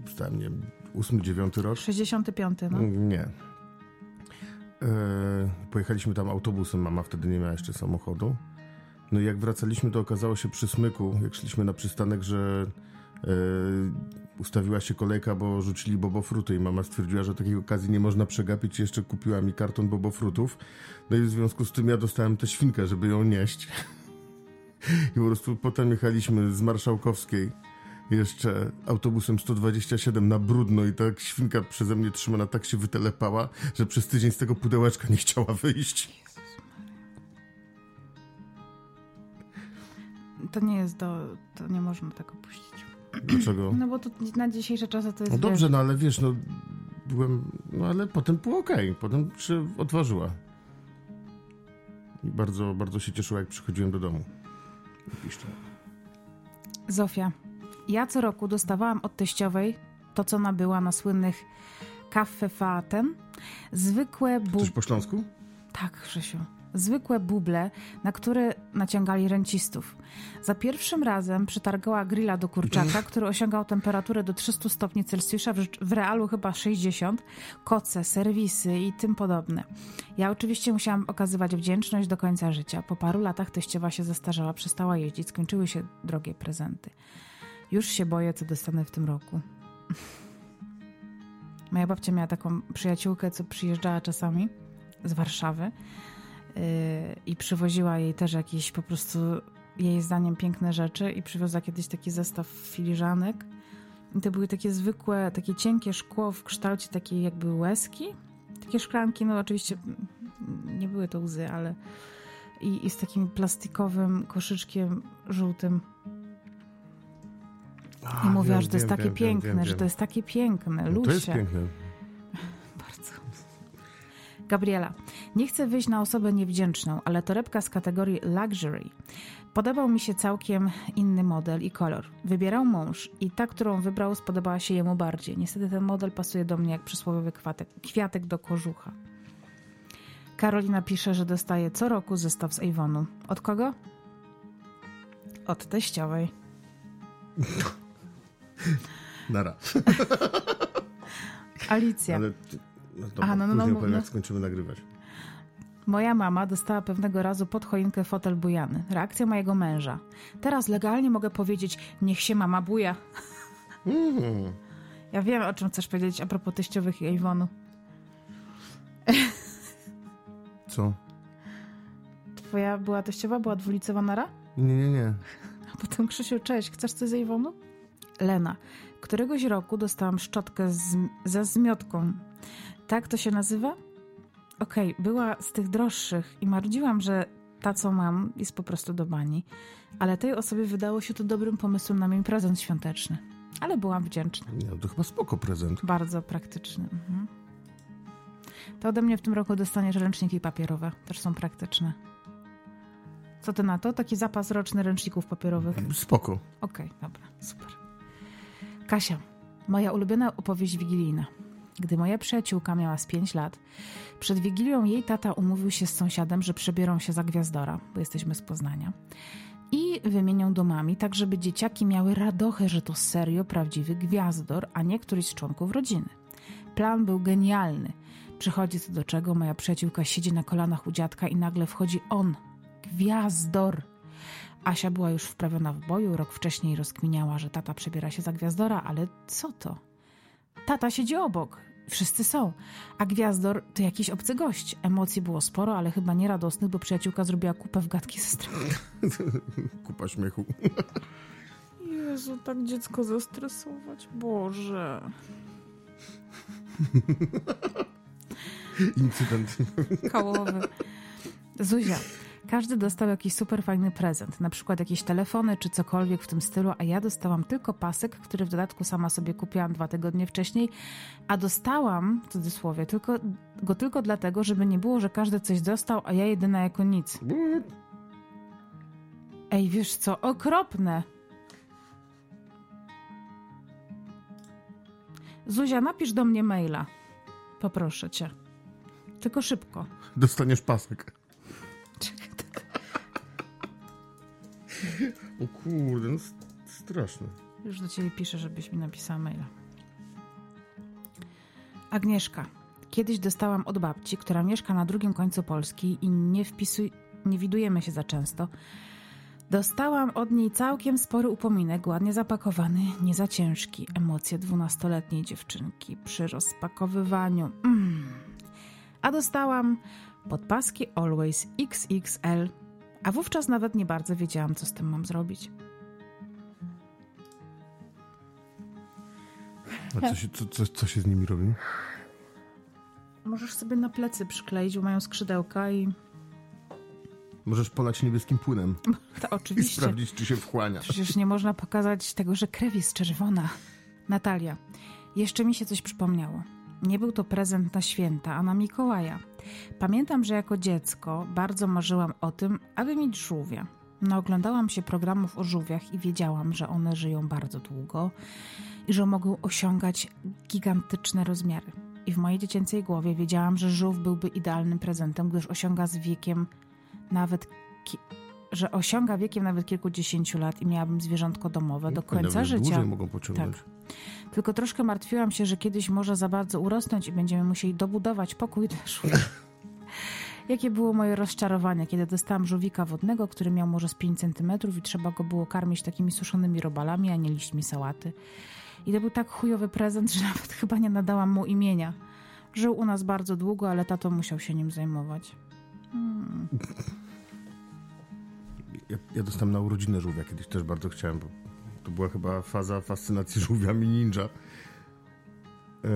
stałem, nie wiem, 8, 9 rok. 65, no. Nie. E, pojechaliśmy tam autobusem, mama wtedy nie miała jeszcze samochodu. No i jak wracaliśmy, to okazało się przy smyku, jak szliśmy na przystanek, że e, ustawiła się kolejka, bo rzucili bobofruty i mama stwierdziła, że takiej okazji nie można przegapić jeszcze kupiła mi karton bobofrutów. No i w związku z tym ja dostałem tę świnkę, żeby ją nieść. I po prostu potem jechaliśmy z Marszałkowskiej jeszcze autobusem 127 na brudno i tak świnka przeze mnie trzymana tak się wytelepała, że przez tydzień z tego pudełeczka nie chciała wyjść. To nie jest do... to nie można tego puścić. Dlaczego? No bo to na dzisiejsze czasy to jest... No wiesz, dobrze, no ale wiesz, no byłem, no ale potem było okej, potem się odważyła. I bardzo, bardzo się cieszyła, jak przychodziłem do domu. I piszczała. Zofia, ja co roku dostawałam od teściowej to, co nabyła na słynnych kaffefaten, zwykłe bu... Coś po śląsku? Tak, Krzysiu. Zwykłe buble, na które naciągali rencistów. Za pierwszym razem przytargała grilla do kurczaka, który osiągał temperaturę do 300 stopni Celsjusza, w, realu chyba 60, koce, serwisy i tym podobne. Ja oczywiście musiałam okazywać wdzięczność do końca życia. Po paru latach teściowa się zestarzała, przestała jeździć, skończyły się drogie prezenty. Już się boję, co dostanę w tym roku. Moja babcia miała taką przyjaciółkę, co przyjeżdżała czasami z Warszawy i przywoziła jej też jakieś po prostu jej zdaniem piękne rzeczy i przywiozła kiedyś taki zestaw filiżanek. I to były takie zwykłe, takie cienkie szkło w kształcie takiej jakby łezki. Takie szklanki, no oczywiście nie były to łzy, ale i, i z takim plastikowym koszyczkiem żółtym. A, I mówiła, wiem, że to jest wiem, takie wiem, piękne, że to jest takie piękne, No Lusie. to jest piękne. Gabriela, nie chcę wyjść na osobę niewdzięczną, ale torebka z kategorii luxury. Podobał mi się całkiem inny model i kolor. Wybierał mąż i ta, którą wybrał, spodobała się jemu bardziej. Niestety ten model pasuje do mnie jak przysłowiowy kwiatek, kwiatek do kożucha. Karolina pisze, że dostaje co roku zestaw z Avonu. Od kogo? Od teściowej. Nara. Alicja. Ale no dobra, Aha, no, no, później no, no. jak skończymy nagrywać. Moja mama dostała pewnego razu pod choinkę fotel bujany. Reakcja mojego męża. Teraz legalnie mogę powiedzieć, niech się mama buja. Mm. Ja wiem, o czym chcesz powiedzieć a propos teściowych i Avonu. Co? Twoja była teściowa, była dwulicowa nara? Nie, nie, nie. A potem Krzysiu, cześć, chcesz coś z Avonu? Lena. Któregoś roku dostałam szczotkę z, ze zmiotką. Tak to się nazywa? Okej, była z tych droższych i marudziłam, że ta, co mam, jest po prostu do bani. Ale tej osobie wydało się to dobrym pomysłem na mój prezent świąteczny. Ale byłam wdzięczna. Nie, no to chyba spoko prezent. Bardzo praktyczny. Mhm. To ode mnie w tym roku dostaniesz ręczniki papierowe. Też są praktyczne. Co ty na to? Taki zapas roczny ręczników papierowych. Spoko. Okej, dobra, super. Kasia, moja ulubiona opowieść wigilijna. Gdy moja przyjaciółka miała z 5 lat, przed Wigilią jej tata umówił się z sąsiadem, że przebiorą się za gwiazdora, bo jesteśmy z Poznania, i wymienią domami, tak żeby dzieciaki miały radochę, że to serio prawdziwy gwiazdor, a nie któryś z członków rodziny. Plan był genialny. Przychodzi co do czego, moja przyjaciółka siedzi na kolanach u dziadka i nagle wchodzi on, gwiazdor. Asia była już wprawiona w boju, rok wcześniej rozkminiała, że tata przebiera się za gwiazdora, ale co to? Tata siedzi obok, wszyscy są, a gwiazdor to jakiś obcy gość. Emocji było sporo, ale chyba nieradosnych, bo przyjaciółka zrobiła kupę w gadki ze strachu. Kupa śmiechu. Jezu, tak dziecko zestresować, Boże. Incydent. Kałowy. Zuzia. Każdy dostał jakiś super fajny prezent, na przykład jakieś telefony czy cokolwiek w tym stylu, a ja dostałam tylko pasek, który w dodatku sama sobie kupiłam dwa tygodnie wcześniej, a dostałam, w cudzysłowie, tylko, go tylko dlatego, żeby nie było, że każdy coś dostał, a ja jedyna jako nic. Ej, wiesz co, okropne! Zuzia, napisz do mnie maila. Poproszę cię. Tylko szybko. Dostaniesz pasek. O kurde, no straszne. Już do ciebie piszę, żebyś mi napisała maila. Agnieszka. Kiedyś dostałam od babci, która mieszka na drugim końcu Polski i nie wpisuj, nie widujemy się za często. Dostałam od niej całkiem spory upominek, ładnie zapakowany, nie za ciężki. Emocje dwunastoletniej dziewczynki przy rozpakowywaniu. Mm. A dostałam podpaski Always XXL, a wówczas nawet nie bardzo wiedziałam, co z tym mam zrobić. A co się, co, co, co się z nimi robi? Możesz sobie na plecy przykleić, bo mają skrzydełka i Możesz polać niebieskim płynem to i oczywiście. sprawdzić, czy się wchłania. Przecież nie można pokazać tego, że krew jest czerwona. Natalia, jeszcze mi się coś przypomniało. Nie był to prezent na święta, a na Mikołaja. Pamiętam, że jako dziecko bardzo marzyłam o tym, aby mieć żółwia. No, oglądałam się programów o żółwiach i wiedziałam, że one żyją bardzo długo i że mogą osiągać gigantyczne rozmiary. I w mojej dziecięcej głowie wiedziałam, że żółw byłby idealnym prezentem, gdyż osiąga z wiekiem nawet ki- że osiąga wiekiem nawet kilkudziesięciu lat i miałabym zwierzątko domowe do końca Nawet życia. Dłużej mogą pociągnąć. Tylko troszkę martwiłam się, że kiedyś może za bardzo urosnąć i będziemy musieli dobudować pokój dla żółwia. Jakie było moje rozczarowanie, kiedy dostałam żółwika wodnego, który miał może z 5 centymetrów i trzeba go było karmić takimi suszonymi robalami, a nie liśćmi sałaty. I to był tak chujowy prezent, że nawet chyba nie nadałam mu imienia. Żył u nas bardzo długo, ale tato musiał się nim zajmować. Hmm. Ja, ja dostałem na urodzinę żółwia kiedyś, też bardzo chciałem, bo to była chyba faza fascynacji żółwiami ninja. Yy,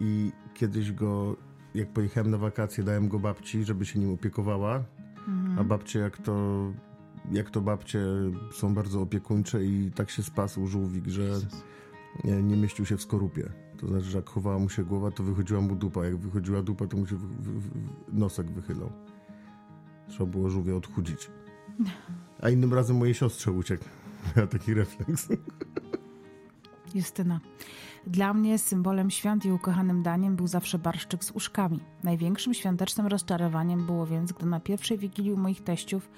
I kiedyś go, jak pojechałem na wakacje, dałem go babci, żeby się nim opiekowała. A babcie, jak to, jak to babcie są bardzo opiekuńcze i tak się spasł żółwik, że nie, nie mieścił się w skorupie. To znaczy, że jak chowała mu się głowa, to wychodziła mu dupa. Jak wychodziła dupa, to mu się nosek wychylał. Trzeba było żółwia odchudzić. A innym razem mojej siostrze uciekł. Miała taki refleks. Justyna. Dla mnie symbolem świąt i ukochanym daniem był zawsze barszczyk z uszkami. Największym świątecznym rozczarowaniem było więc, gdy na pierwszej wigilii u moich teściów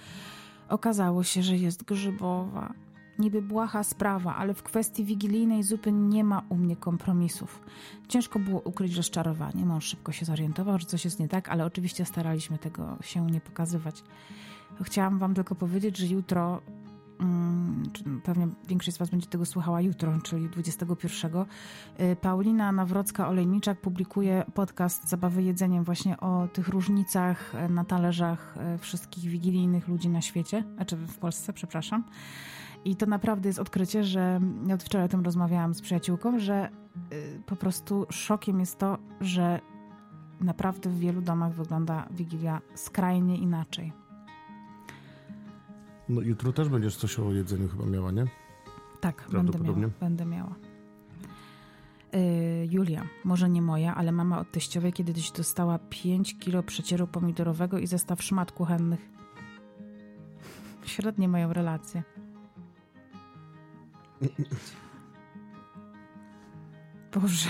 okazało się, że jest grzybowa. Niby błaha sprawa, ale w kwestii wigilijnej zupy nie ma u mnie kompromisów. Ciężko było ukryć rozczarowanie. Mąż szybko się zorientował, że coś jest nie tak, ale oczywiście staraliśmy tego się nie pokazywać. Chciałam wam tylko powiedzieć, że jutro Mm, pewnie większość z Was będzie tego słuchała jutro, czyli 21. Y, Paulina Nawrocka-Olejniczak publikuje podcast Zabawy jedzeniem właśnie o tych różnicach y, na talerzach y, wszystkich wigilijnych ludzi na świecie, znaczy w Polsce, przepraszam. I to naprawdę jest odkrycie, że od wczoraj o tym rozmawiałam z przyjaciółką, że po prostu szokiem jest to, że naprawdę w wielu domach wygląda Wigilia skrajnie inaczej. No jutro też będziesz coś o jedzeniu chyba miała, nie? Tak, będę miała. Będę miała. Yy, Julia, może nie moja, ale mama od teściowej kiedyś dostała 5 kilo przecieru pomidorowego i zestaw szmat kuchennych. Średnie mają relacje. Boże.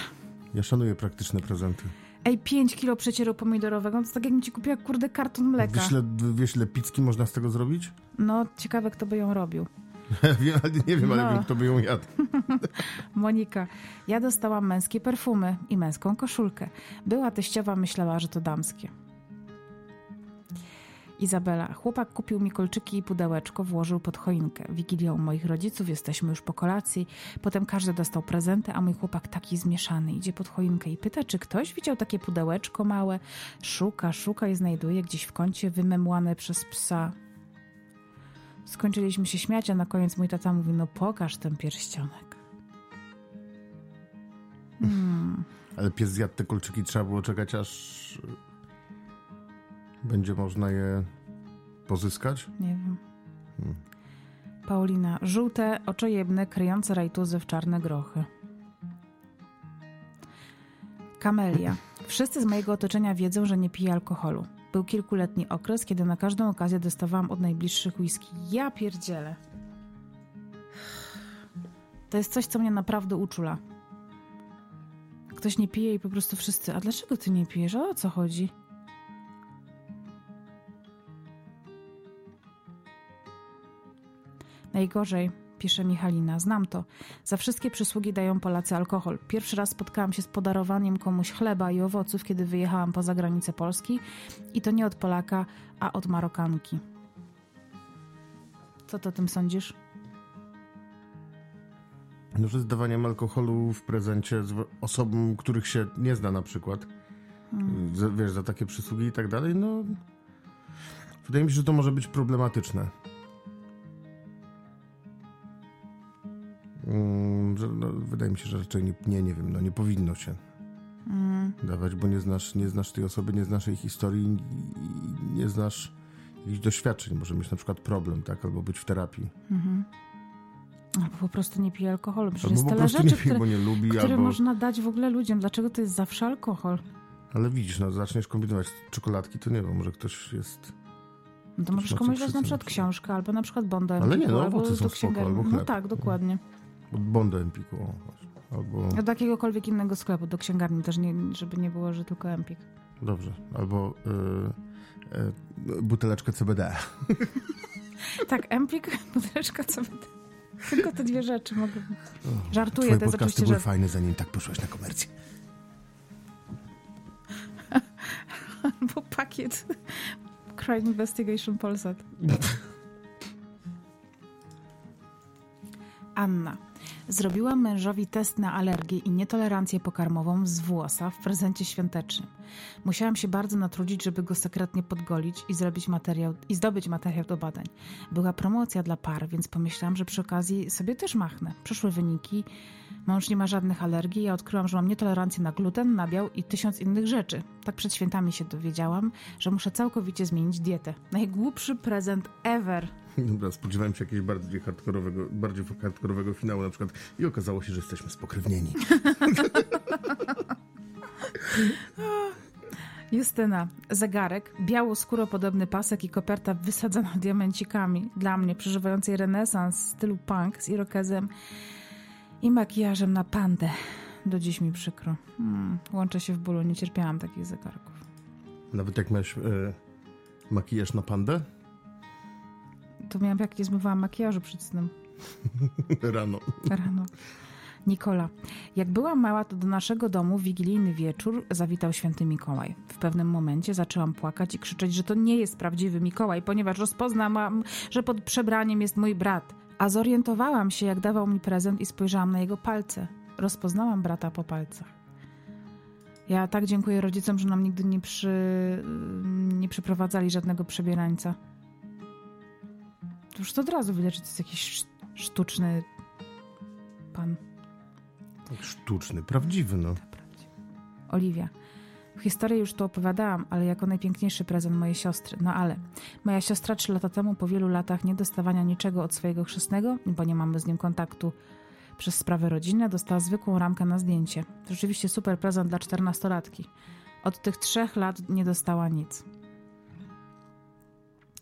Ja szanuję praktyczne prezenty. Ej, 5 kilo przecieru pomidorowego, to tak jakbym ci kupiła, kurde, karton mleka. Wiesz, ile pizzki można z tego zrobić? No, ciekawe, kto by ją robił. nie wiem, ale no. wiem, kto by ją jadł. Monika, ja dostałam męskie perfumy i męską koszulkę. Była teściowa, myślała, że to damskie. Izabela, chłopak kupił mi kolczyki i pudełeczko, włożył pod choinkę. Wigilią moich rodziców, jesteśmy już po kolacji. Potem każdy dostał prezenty, a mój chłopak taki zmieszany idzie pod choinkę i pyta, czy ktoś widział takie pudełeczko małe. Szuka, szuka i znajduje gdzieś w kącie wymemłane przez psa. Skończyliśmy się śmiać, a na koniec mój tata mówi, no pokaż ten pierścionek. Hmm. Ale pies zjadł te kolczyki, trzeba było czekać aż będzie można je pozyskać? Nie wiem. Hmm. Paulina, żółte, oczojebne, kryjące rajtuzy w czarne grochy. Kamelia. Wszyscy z mojego otoczenia wiedzą, że nie piję alkoholu. Był kilkuletni okres, kiedy na każdą okazję dostawałam od najbliższych whisky. Ja pierdzielę. To jest coś, co mnie naprawdę uczula. Ktoś nie pije i po prostu wszyscy. A dlaczego ty nie pijesz? O co chodzi? Najgorzej, pisze Michalina, znam to. Za wszystkie przysługi dają Polacy alkohol. Pierwszy raz spotkałam się z podarowaniem komuś chleba i owoców, kiedy wyjechałam poza granicę Polski i to nie od Polaka, a od Marokanki. Co ty o tym sądzisz? No, że z dawaniem alkoholu w prezencie osobom, których się nie zna na przykład, hmm. wiesz, za takie przysługi i tak dalej, no... Wydaje mi się, że to może być problematyczne. No, wydaje mi się, że raczej nie, nie, nie wiem, no nie powinno się mm. dawać, bo nie znasz, nie znasz tej osoby, nie znasz jej historii, nie znasz jakichś doświadczeń. Może mieć na przykład problem, tak? Albo być w terapii. Mm-hmm. Albo po prostu nie pije alkoholu. Przecież albo jest tyle rzeczy, pije, które, nie lubi, które albo... można dać w ogóle ludziom. Dlaczego to jest zawsze alkohol? Ale widzisz, no zaczniesz kombinować czekoladki, to nie wiem, może ktoś jest... No to możesz komuś dać na przykład książkę, albo na przykład bonda Ale nie, no owoce są spoko, albo chleb. No tak, dokładnie. Bonda Empiku. Albo... Do jakiegokolwiek innego sklepu, do księgarni też, nie, żeby nie było, że tylko Empik. Dobrze. Albo y, y, buteleczkę CBD. tak, Empik, buteleczka CBD. Tylko te dwie rzeczy mogę... Żartuję. Twoje te podcasty były że... fajne, zanim tak poszłaś na komercję. Albo pakiet Crime Investigation Polsat. Anna. Zrobiłam mężowi test na alergię i nietolerancję pokarmową z włosa w prezencie świątecznym. Musiałam się bardzo natrudzić, żeby go sekretnie podgolić i zrobić materiał i zdobyć materiał do badań. Była promocja dla par, więc pomyślałam, że przy okazji sobie też machnę. Przyszły wyniki. Mąż nie ma żadnych alergii. Ja odkryłam, że mam nietolerancję na gluten, nabiał i tysiąc innych rzeczy. Tak przed świętami się dowiedziałam, że muszę całkowicie zmienić dietę. Najgłupszy prezent ever. Dobra, spodziewałem się jakiegoś bardziej hardkorowego, bardziej hardkorowego finału na przykład i okazało się, że jesteśmy spokrewnieni. Justyna, zegarek, biało-skóropodobny pasek i koperta wysadzona diamencikami. Dla mnie, przeżywającej renesans w stylu punk z irokezem I makijażem na pandę. Do dziś mi przykro. Hmm, łączę się w bólu, nie cierpiałam takich zegarków. Nawet jak miałeś e, makijaż na pandę? To miałam jak nie zmywałam makijażu przed snem. Rano. Rano. Nikola. Jak byłam mała, to do naszego domu w wigilijny wieczór zawitał święty Mikołaj. W pewnym momencie zaczęłam płakać i krzyczeć, że to nie jest prawdziwy Mikołaj, ponieważ rozpoznałam, że pod przebraniem jest mój brat. A zorientowałam się, jak dawał mi prezent i spojrzałam na jego palce. Rozpoznałam brata po palcach. Ja tak dziękuję rodzicom, że nam nigdy nie, przy, nie przyprowadzali żadnego przebierańca. To już to od razu widać, że to jest jakiś sztuczny pan. Sztuczny, prawdziwy, no. Oliwia. W historii już to opowiadałam, ale jako najpiękniejszy prezent mojej siostry. No ale moja siostra trzy lata temu, po wielu latach niedostawania niczego od swojego chrzestnego, bo nie mamy z nim kontaktu przez sprawy rodzinne, dostała zwykłą ramkę na zdjęcie. Rzeczywiście super prezent dla czternastolatki. Od tych trzech lat nie dostała nic.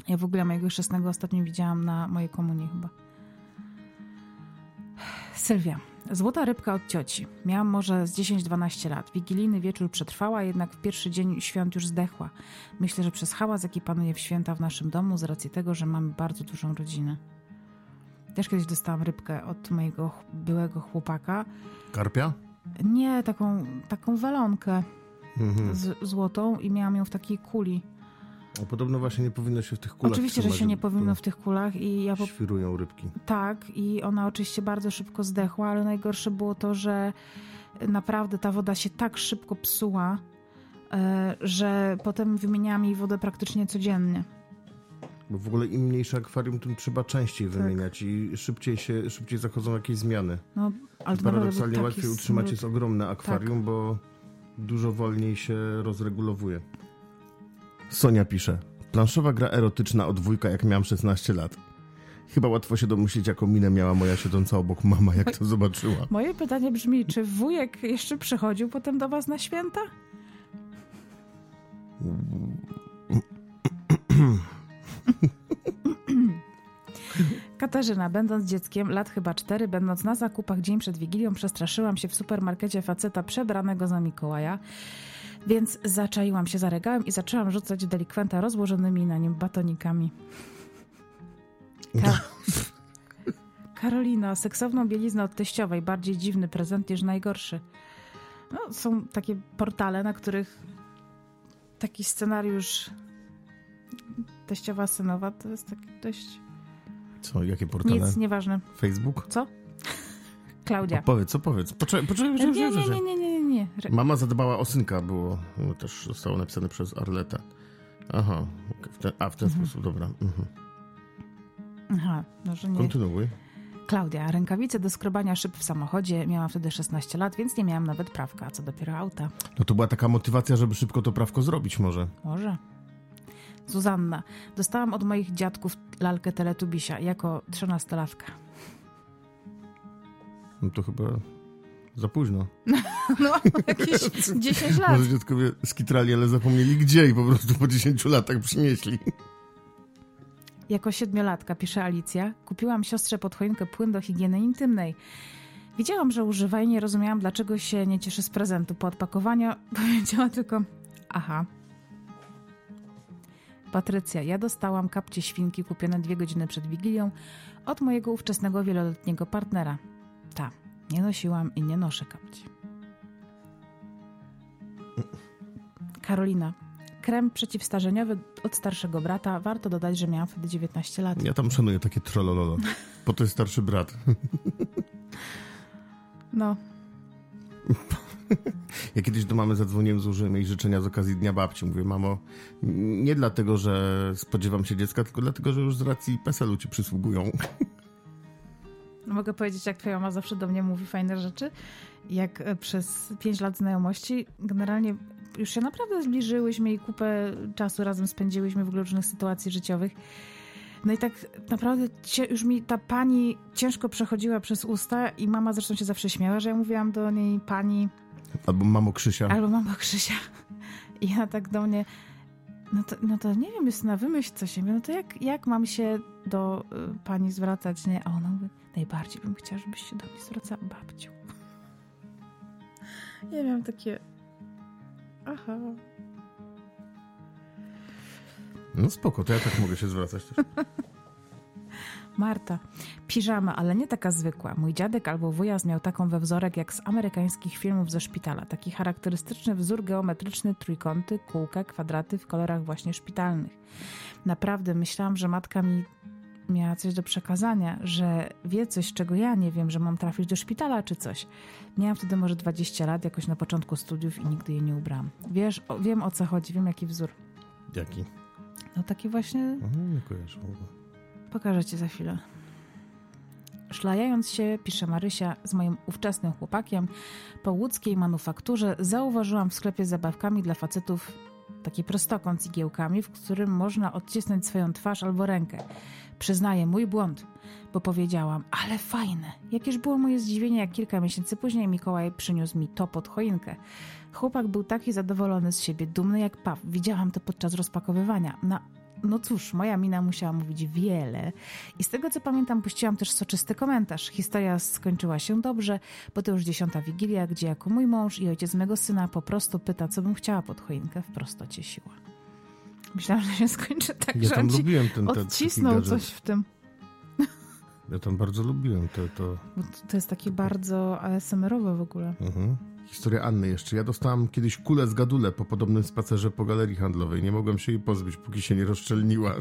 Ja w ogóle mojego chrzestnego ostatnio widziałam na mojej komunii chyba. Sylwia. Złota rybka od cioci. Miałam może z 10-12 lat. Wigilijny wieczór przetrwała, jednak w pierwszy dzień świąt już zdechła. Myślę, że przez hałas, jaki panuje w święta w naszym domu, z racji tego, że mamy bardzo dużą rodzinę. Też kiedyś dostałam rybkę od mojego byłego chłopaka. Karpia? Nie, taką, taką walonkę mhm. z, złotą i miałam ją w takiej kuli. A podobno właśnie nie powinno się w tych kulach Oczywiście, trzymać, że się nie powinno w tych kulach i ja po... Świrują rybki. Tak i ona oczywiście bardzo szybko zdechła, ale najgorsze było to, że naprawdę ta woda się tak szybko psuła, e, że potem wymieniałam jej wodę praktycznie codziennie. Bo w ogóle im mniejsze akwarium, tym trzeba częściej tak. wymieniać i szybciej się, szybciej zachodzą jakieś zmiany. No, ale Paradoksalnie łatwiej utrzymać jest ogromne akwarium, tak. bo dużo wolniej się rozregulowuje. Sonia pisze. Planszowa gra erotyczna od dwójka, jak miałam 16 lat. Chyba łatwo się domyślić, jaką minę miała moja siedząca obok mama, jak to zobaczyła. Moje pytanie brzmi, czy wujek jeszcze przychodził potem do was na święta? Katarzyna, będąc dzieckiem, lat chyba cztery, będąc na zakupach dzień przed Wigilią, przestraszyłam się w supermarkecie faceta przebranego za Mikołaja. Więc zaczaiłam się za regałem i zaczęłam rzucać delikwenta rozłożonymi na nim batonikami. Ka Karolina, seksowną bieliznę od teściowej, bardziej dziwny prezent niż najgorszy. No, są takie portale, na których taki scenariusz teściowa synowa to jest taki dość... Co, jakie portale? Nic, nieważne. Facebook? Co? Klaudia. Powiedz, co powiedz. Poczekaj, poczekaj, nie, nie, nie, nie, nie, nie. Mama zadbała o synka, było też zostało napisane przez Arleta. Aha, w ten, a w ten mhm. sposób, dobra. Mhm. Aha, no że nie. Kontynuuj. Klaudia, rękawice do skrobania szyb w samochodzie. Miałam wtedy 16 lat, więc nie miałam nawet prawka, co dopiero auta. No to była taka motywacja, żeby szybko to prawko zrobić może. Może. Zuzanna, dostałam od moich dziadków lalkę Teletubisia jako trzynastolatka. No to chyba za późno. No, jakieś 10 lat. Może dziadkowie skitrali, ale zapomnieli gdzie i po prostu po 10 latach przynieśli. Jako siedmiolatka, pisze Alicja, kupiłam siostrze pod choinkę płyn do higieny intymnej. Widziałam, że używa i nie rozumiałam, dlaczego się nie cieszy z prezentu. Po odpakowaniu powiedziała tylko aha. Patrycja, ja dostałam kapcie świnki kupione dwie godziny przed Wigilią od mojego ówczesnego wieloletniego partnera. Ta, nie nosiłam i nie noszę kapci. Karolina. Krem przeciwstarzeniowy od starszego brata. Warto dodać, że miałam wtedy 19 lat. Ja tam szanuję takie trollololo. Po to jest starszy brat. No. Ja kiedyś do mamy zadzwoniłem, złożyłem jej życzenia z okazji Dnia Babci. Mówię, mamo, nie dlatego, że spodziewam się dziecka, tylko dlatego, że już z racji PESEL-u ci przysługują. Mogę powiedzieć, jak twoja mama zawsze do mnie mówi fajne rzeczy. Jak e, przez pięć lat znajomości generalnie już się naprawdę zbliżyłyśmy i kupę czasu razem spędziłyśmy w różnych sytuacji życiowych. No i tak naprawdę już mi ta pani ciężko przechodziła przez usta i mama zresztą się zawsze śmiała, że ja mówiłam do niej pani... Albo mamo Krzysia. Albo mamo Krzysia. I ja tak do mnie, no to, no to nie wiem, jest na wymyśl coś. No to jak, jak mam się do y, pani zwracać, nie? A ona mówi, najbardziej bym chciała, żebyś się do mnie zwracała babciu. Ja miałam takie, aha. No spoko, to ja tak mogę się zwracać też. Marta, piżama, ale nie taka zwykła. Mój dziadek albo wujas miał taką we wzorek jak z amerykańskich filmów ze szpitala. Taki charakterystyczny wzór geometryczny, trójkąty, kółka, kwadraty w kolorach właśnie szpitalnych. Naprawdę myślałam, że matka mi miała coś do przekazania, że wie coś, czego ja nie wiem, że mam trafić do szpitala czy coś. Miałam wtedy może 20 lat, jakoś na początku studiów i nigdy jej nie ubrałam. Wiesz, o, wiem o co chodzi, wiem jaki wzór. Jaki? No taki właśnie Mhm, nie kojarzę. Pokażę ci za chwilę. Szlajając się, pisze Marysia, z moim ówczesnym chłopakiem po łódzkiej manufakturze zauważyłam w sklepie z zabawkami dla facetów taki prostokąt z igiełkami, w którym można odcisnąć swoją twarz albo rękę. Przyznaję, mój błąd, bo powiedziałam, ale fajne. Jakież było moje zdziwienie, jak kilka miesięcy później Mikołaj przyniósł mi to pod choinkę. Chłopak był taki zadowolony z siebie, dumny jak paw. Widziałam to podczas rozpakowywania. Na no cóż, moja mina musiała mówić wiele. I z tego co pamiętam, puściłam też soczysty komentarz. Historia skończyła się dobrze, bo to już dziesiąta wigilia, gdzie jako mój mąż i ojciec mego syna po prostu pyta, co bym chciała pod choinkę w prostocie siła. Myślałam, że się skończy tak, Ja że tam lubiłem ten, ten odcisnął coś w tym. Ja tam bardzo lubiłem to. to... Bo to- to jest takie bardzo ASMR-owe w ogóle. Mhm. Historia Anny jeszcze. Ja dostałam kiedyś kulę z gadule po podobnym spacerze po galerii handlowej. Nie mogłem się jej pozbyć, póki się nie rozszczelniła.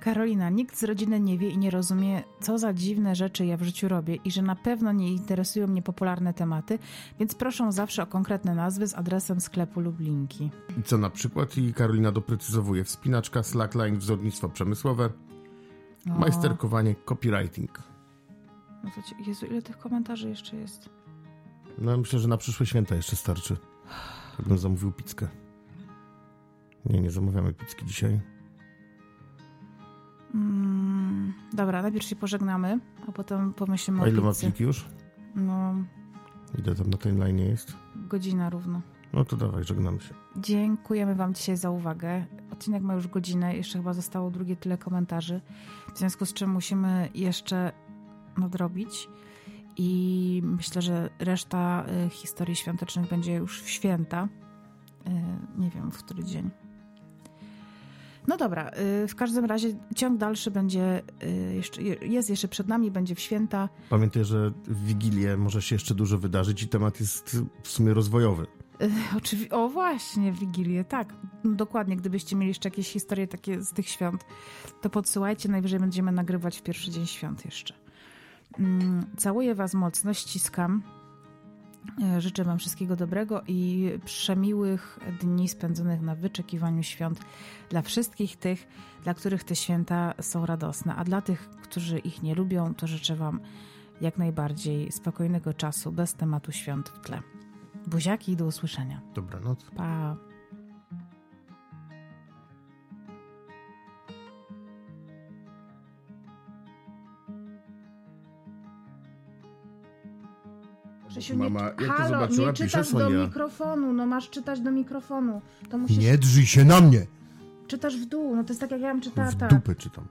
Karolina, nikt z rodziny nie wie i nie rozumie, co za dziwne rzeczy ja w życiu robię i że na pewno nie interesują mnie popularne tematy, więc proszę zawsze o konkretne nazwy z adresem sklepu lub linki. I co na przykład? I Karolina doprecyzowuje. Wspinaczka, slackline, wzornictwo przemysłowe, O, majsterkowanie, copywriting. No to Jezu, ile tych komentarzy jeszcze jest? No myślę, że na przyszłe święta jeszcze starczy. Ja bym zamówił pizzkę. Nie, nie zamawiamy pizzki dzisiaj. Mm, dobra, najpierw się pożegnamy, a potem pomyślimy A o ile ma pizzy. pliki już? No, Ile tam na timeline jest? godzina równo. No to dawaj, żegnamy się. Dziękujemy Wam dzisiaj za uwagę. Odcinek ma już godzinę, jeszcze chyba zostało drugie tyle komentarzy, w związku z czym musimy jeszcze nadrobić. I myślę, że reszta y, historii świątecznych będzie już w święta. Y, nie wiem, w który dzień. No dobra, y, w każdym razie ciąg dalszy będzie jeszcze, jest jeszcze przed nami, będzie w święta. Pamiętaj, że w Wigilię może się jeszcze dużo wydarzyć i temat jest w sumie rozwojowy. Oczywiście, o właśnie, Wigilię, tak. No Dokładnie, gdybyście mieli jeszcze jakieś historie takie z tych świąt, to podsyłajcie, najwyżej będziemy nagrywać w pierwszy dzień świąt jeszcze. Mm, Całuję Was mocno, ściskam. E, Życzę Wam wszystkiego dobrego i przemiłych dni spędzonych na wyczekiwaniu świąt dla wszystkich tych, dla których te święta są radosne, a dla tych, którzy ich nie lubią, to życzę Wam jak najbardziej spokojnego czasu, bez tematu świąt w tle. Buziaki i do usłyszenia. Dobranoc. Pa. Krzysiu, nie, Mama, jak to halo, zobaczyła, nie pisze czytasz do Sonia. mikrofonu, no masz czytać do mikrofonu. To musisz, Nie drzyj się na mnie! czytasz w dół, no to jest tak jak ja bym czytała W tak. dupę czytam.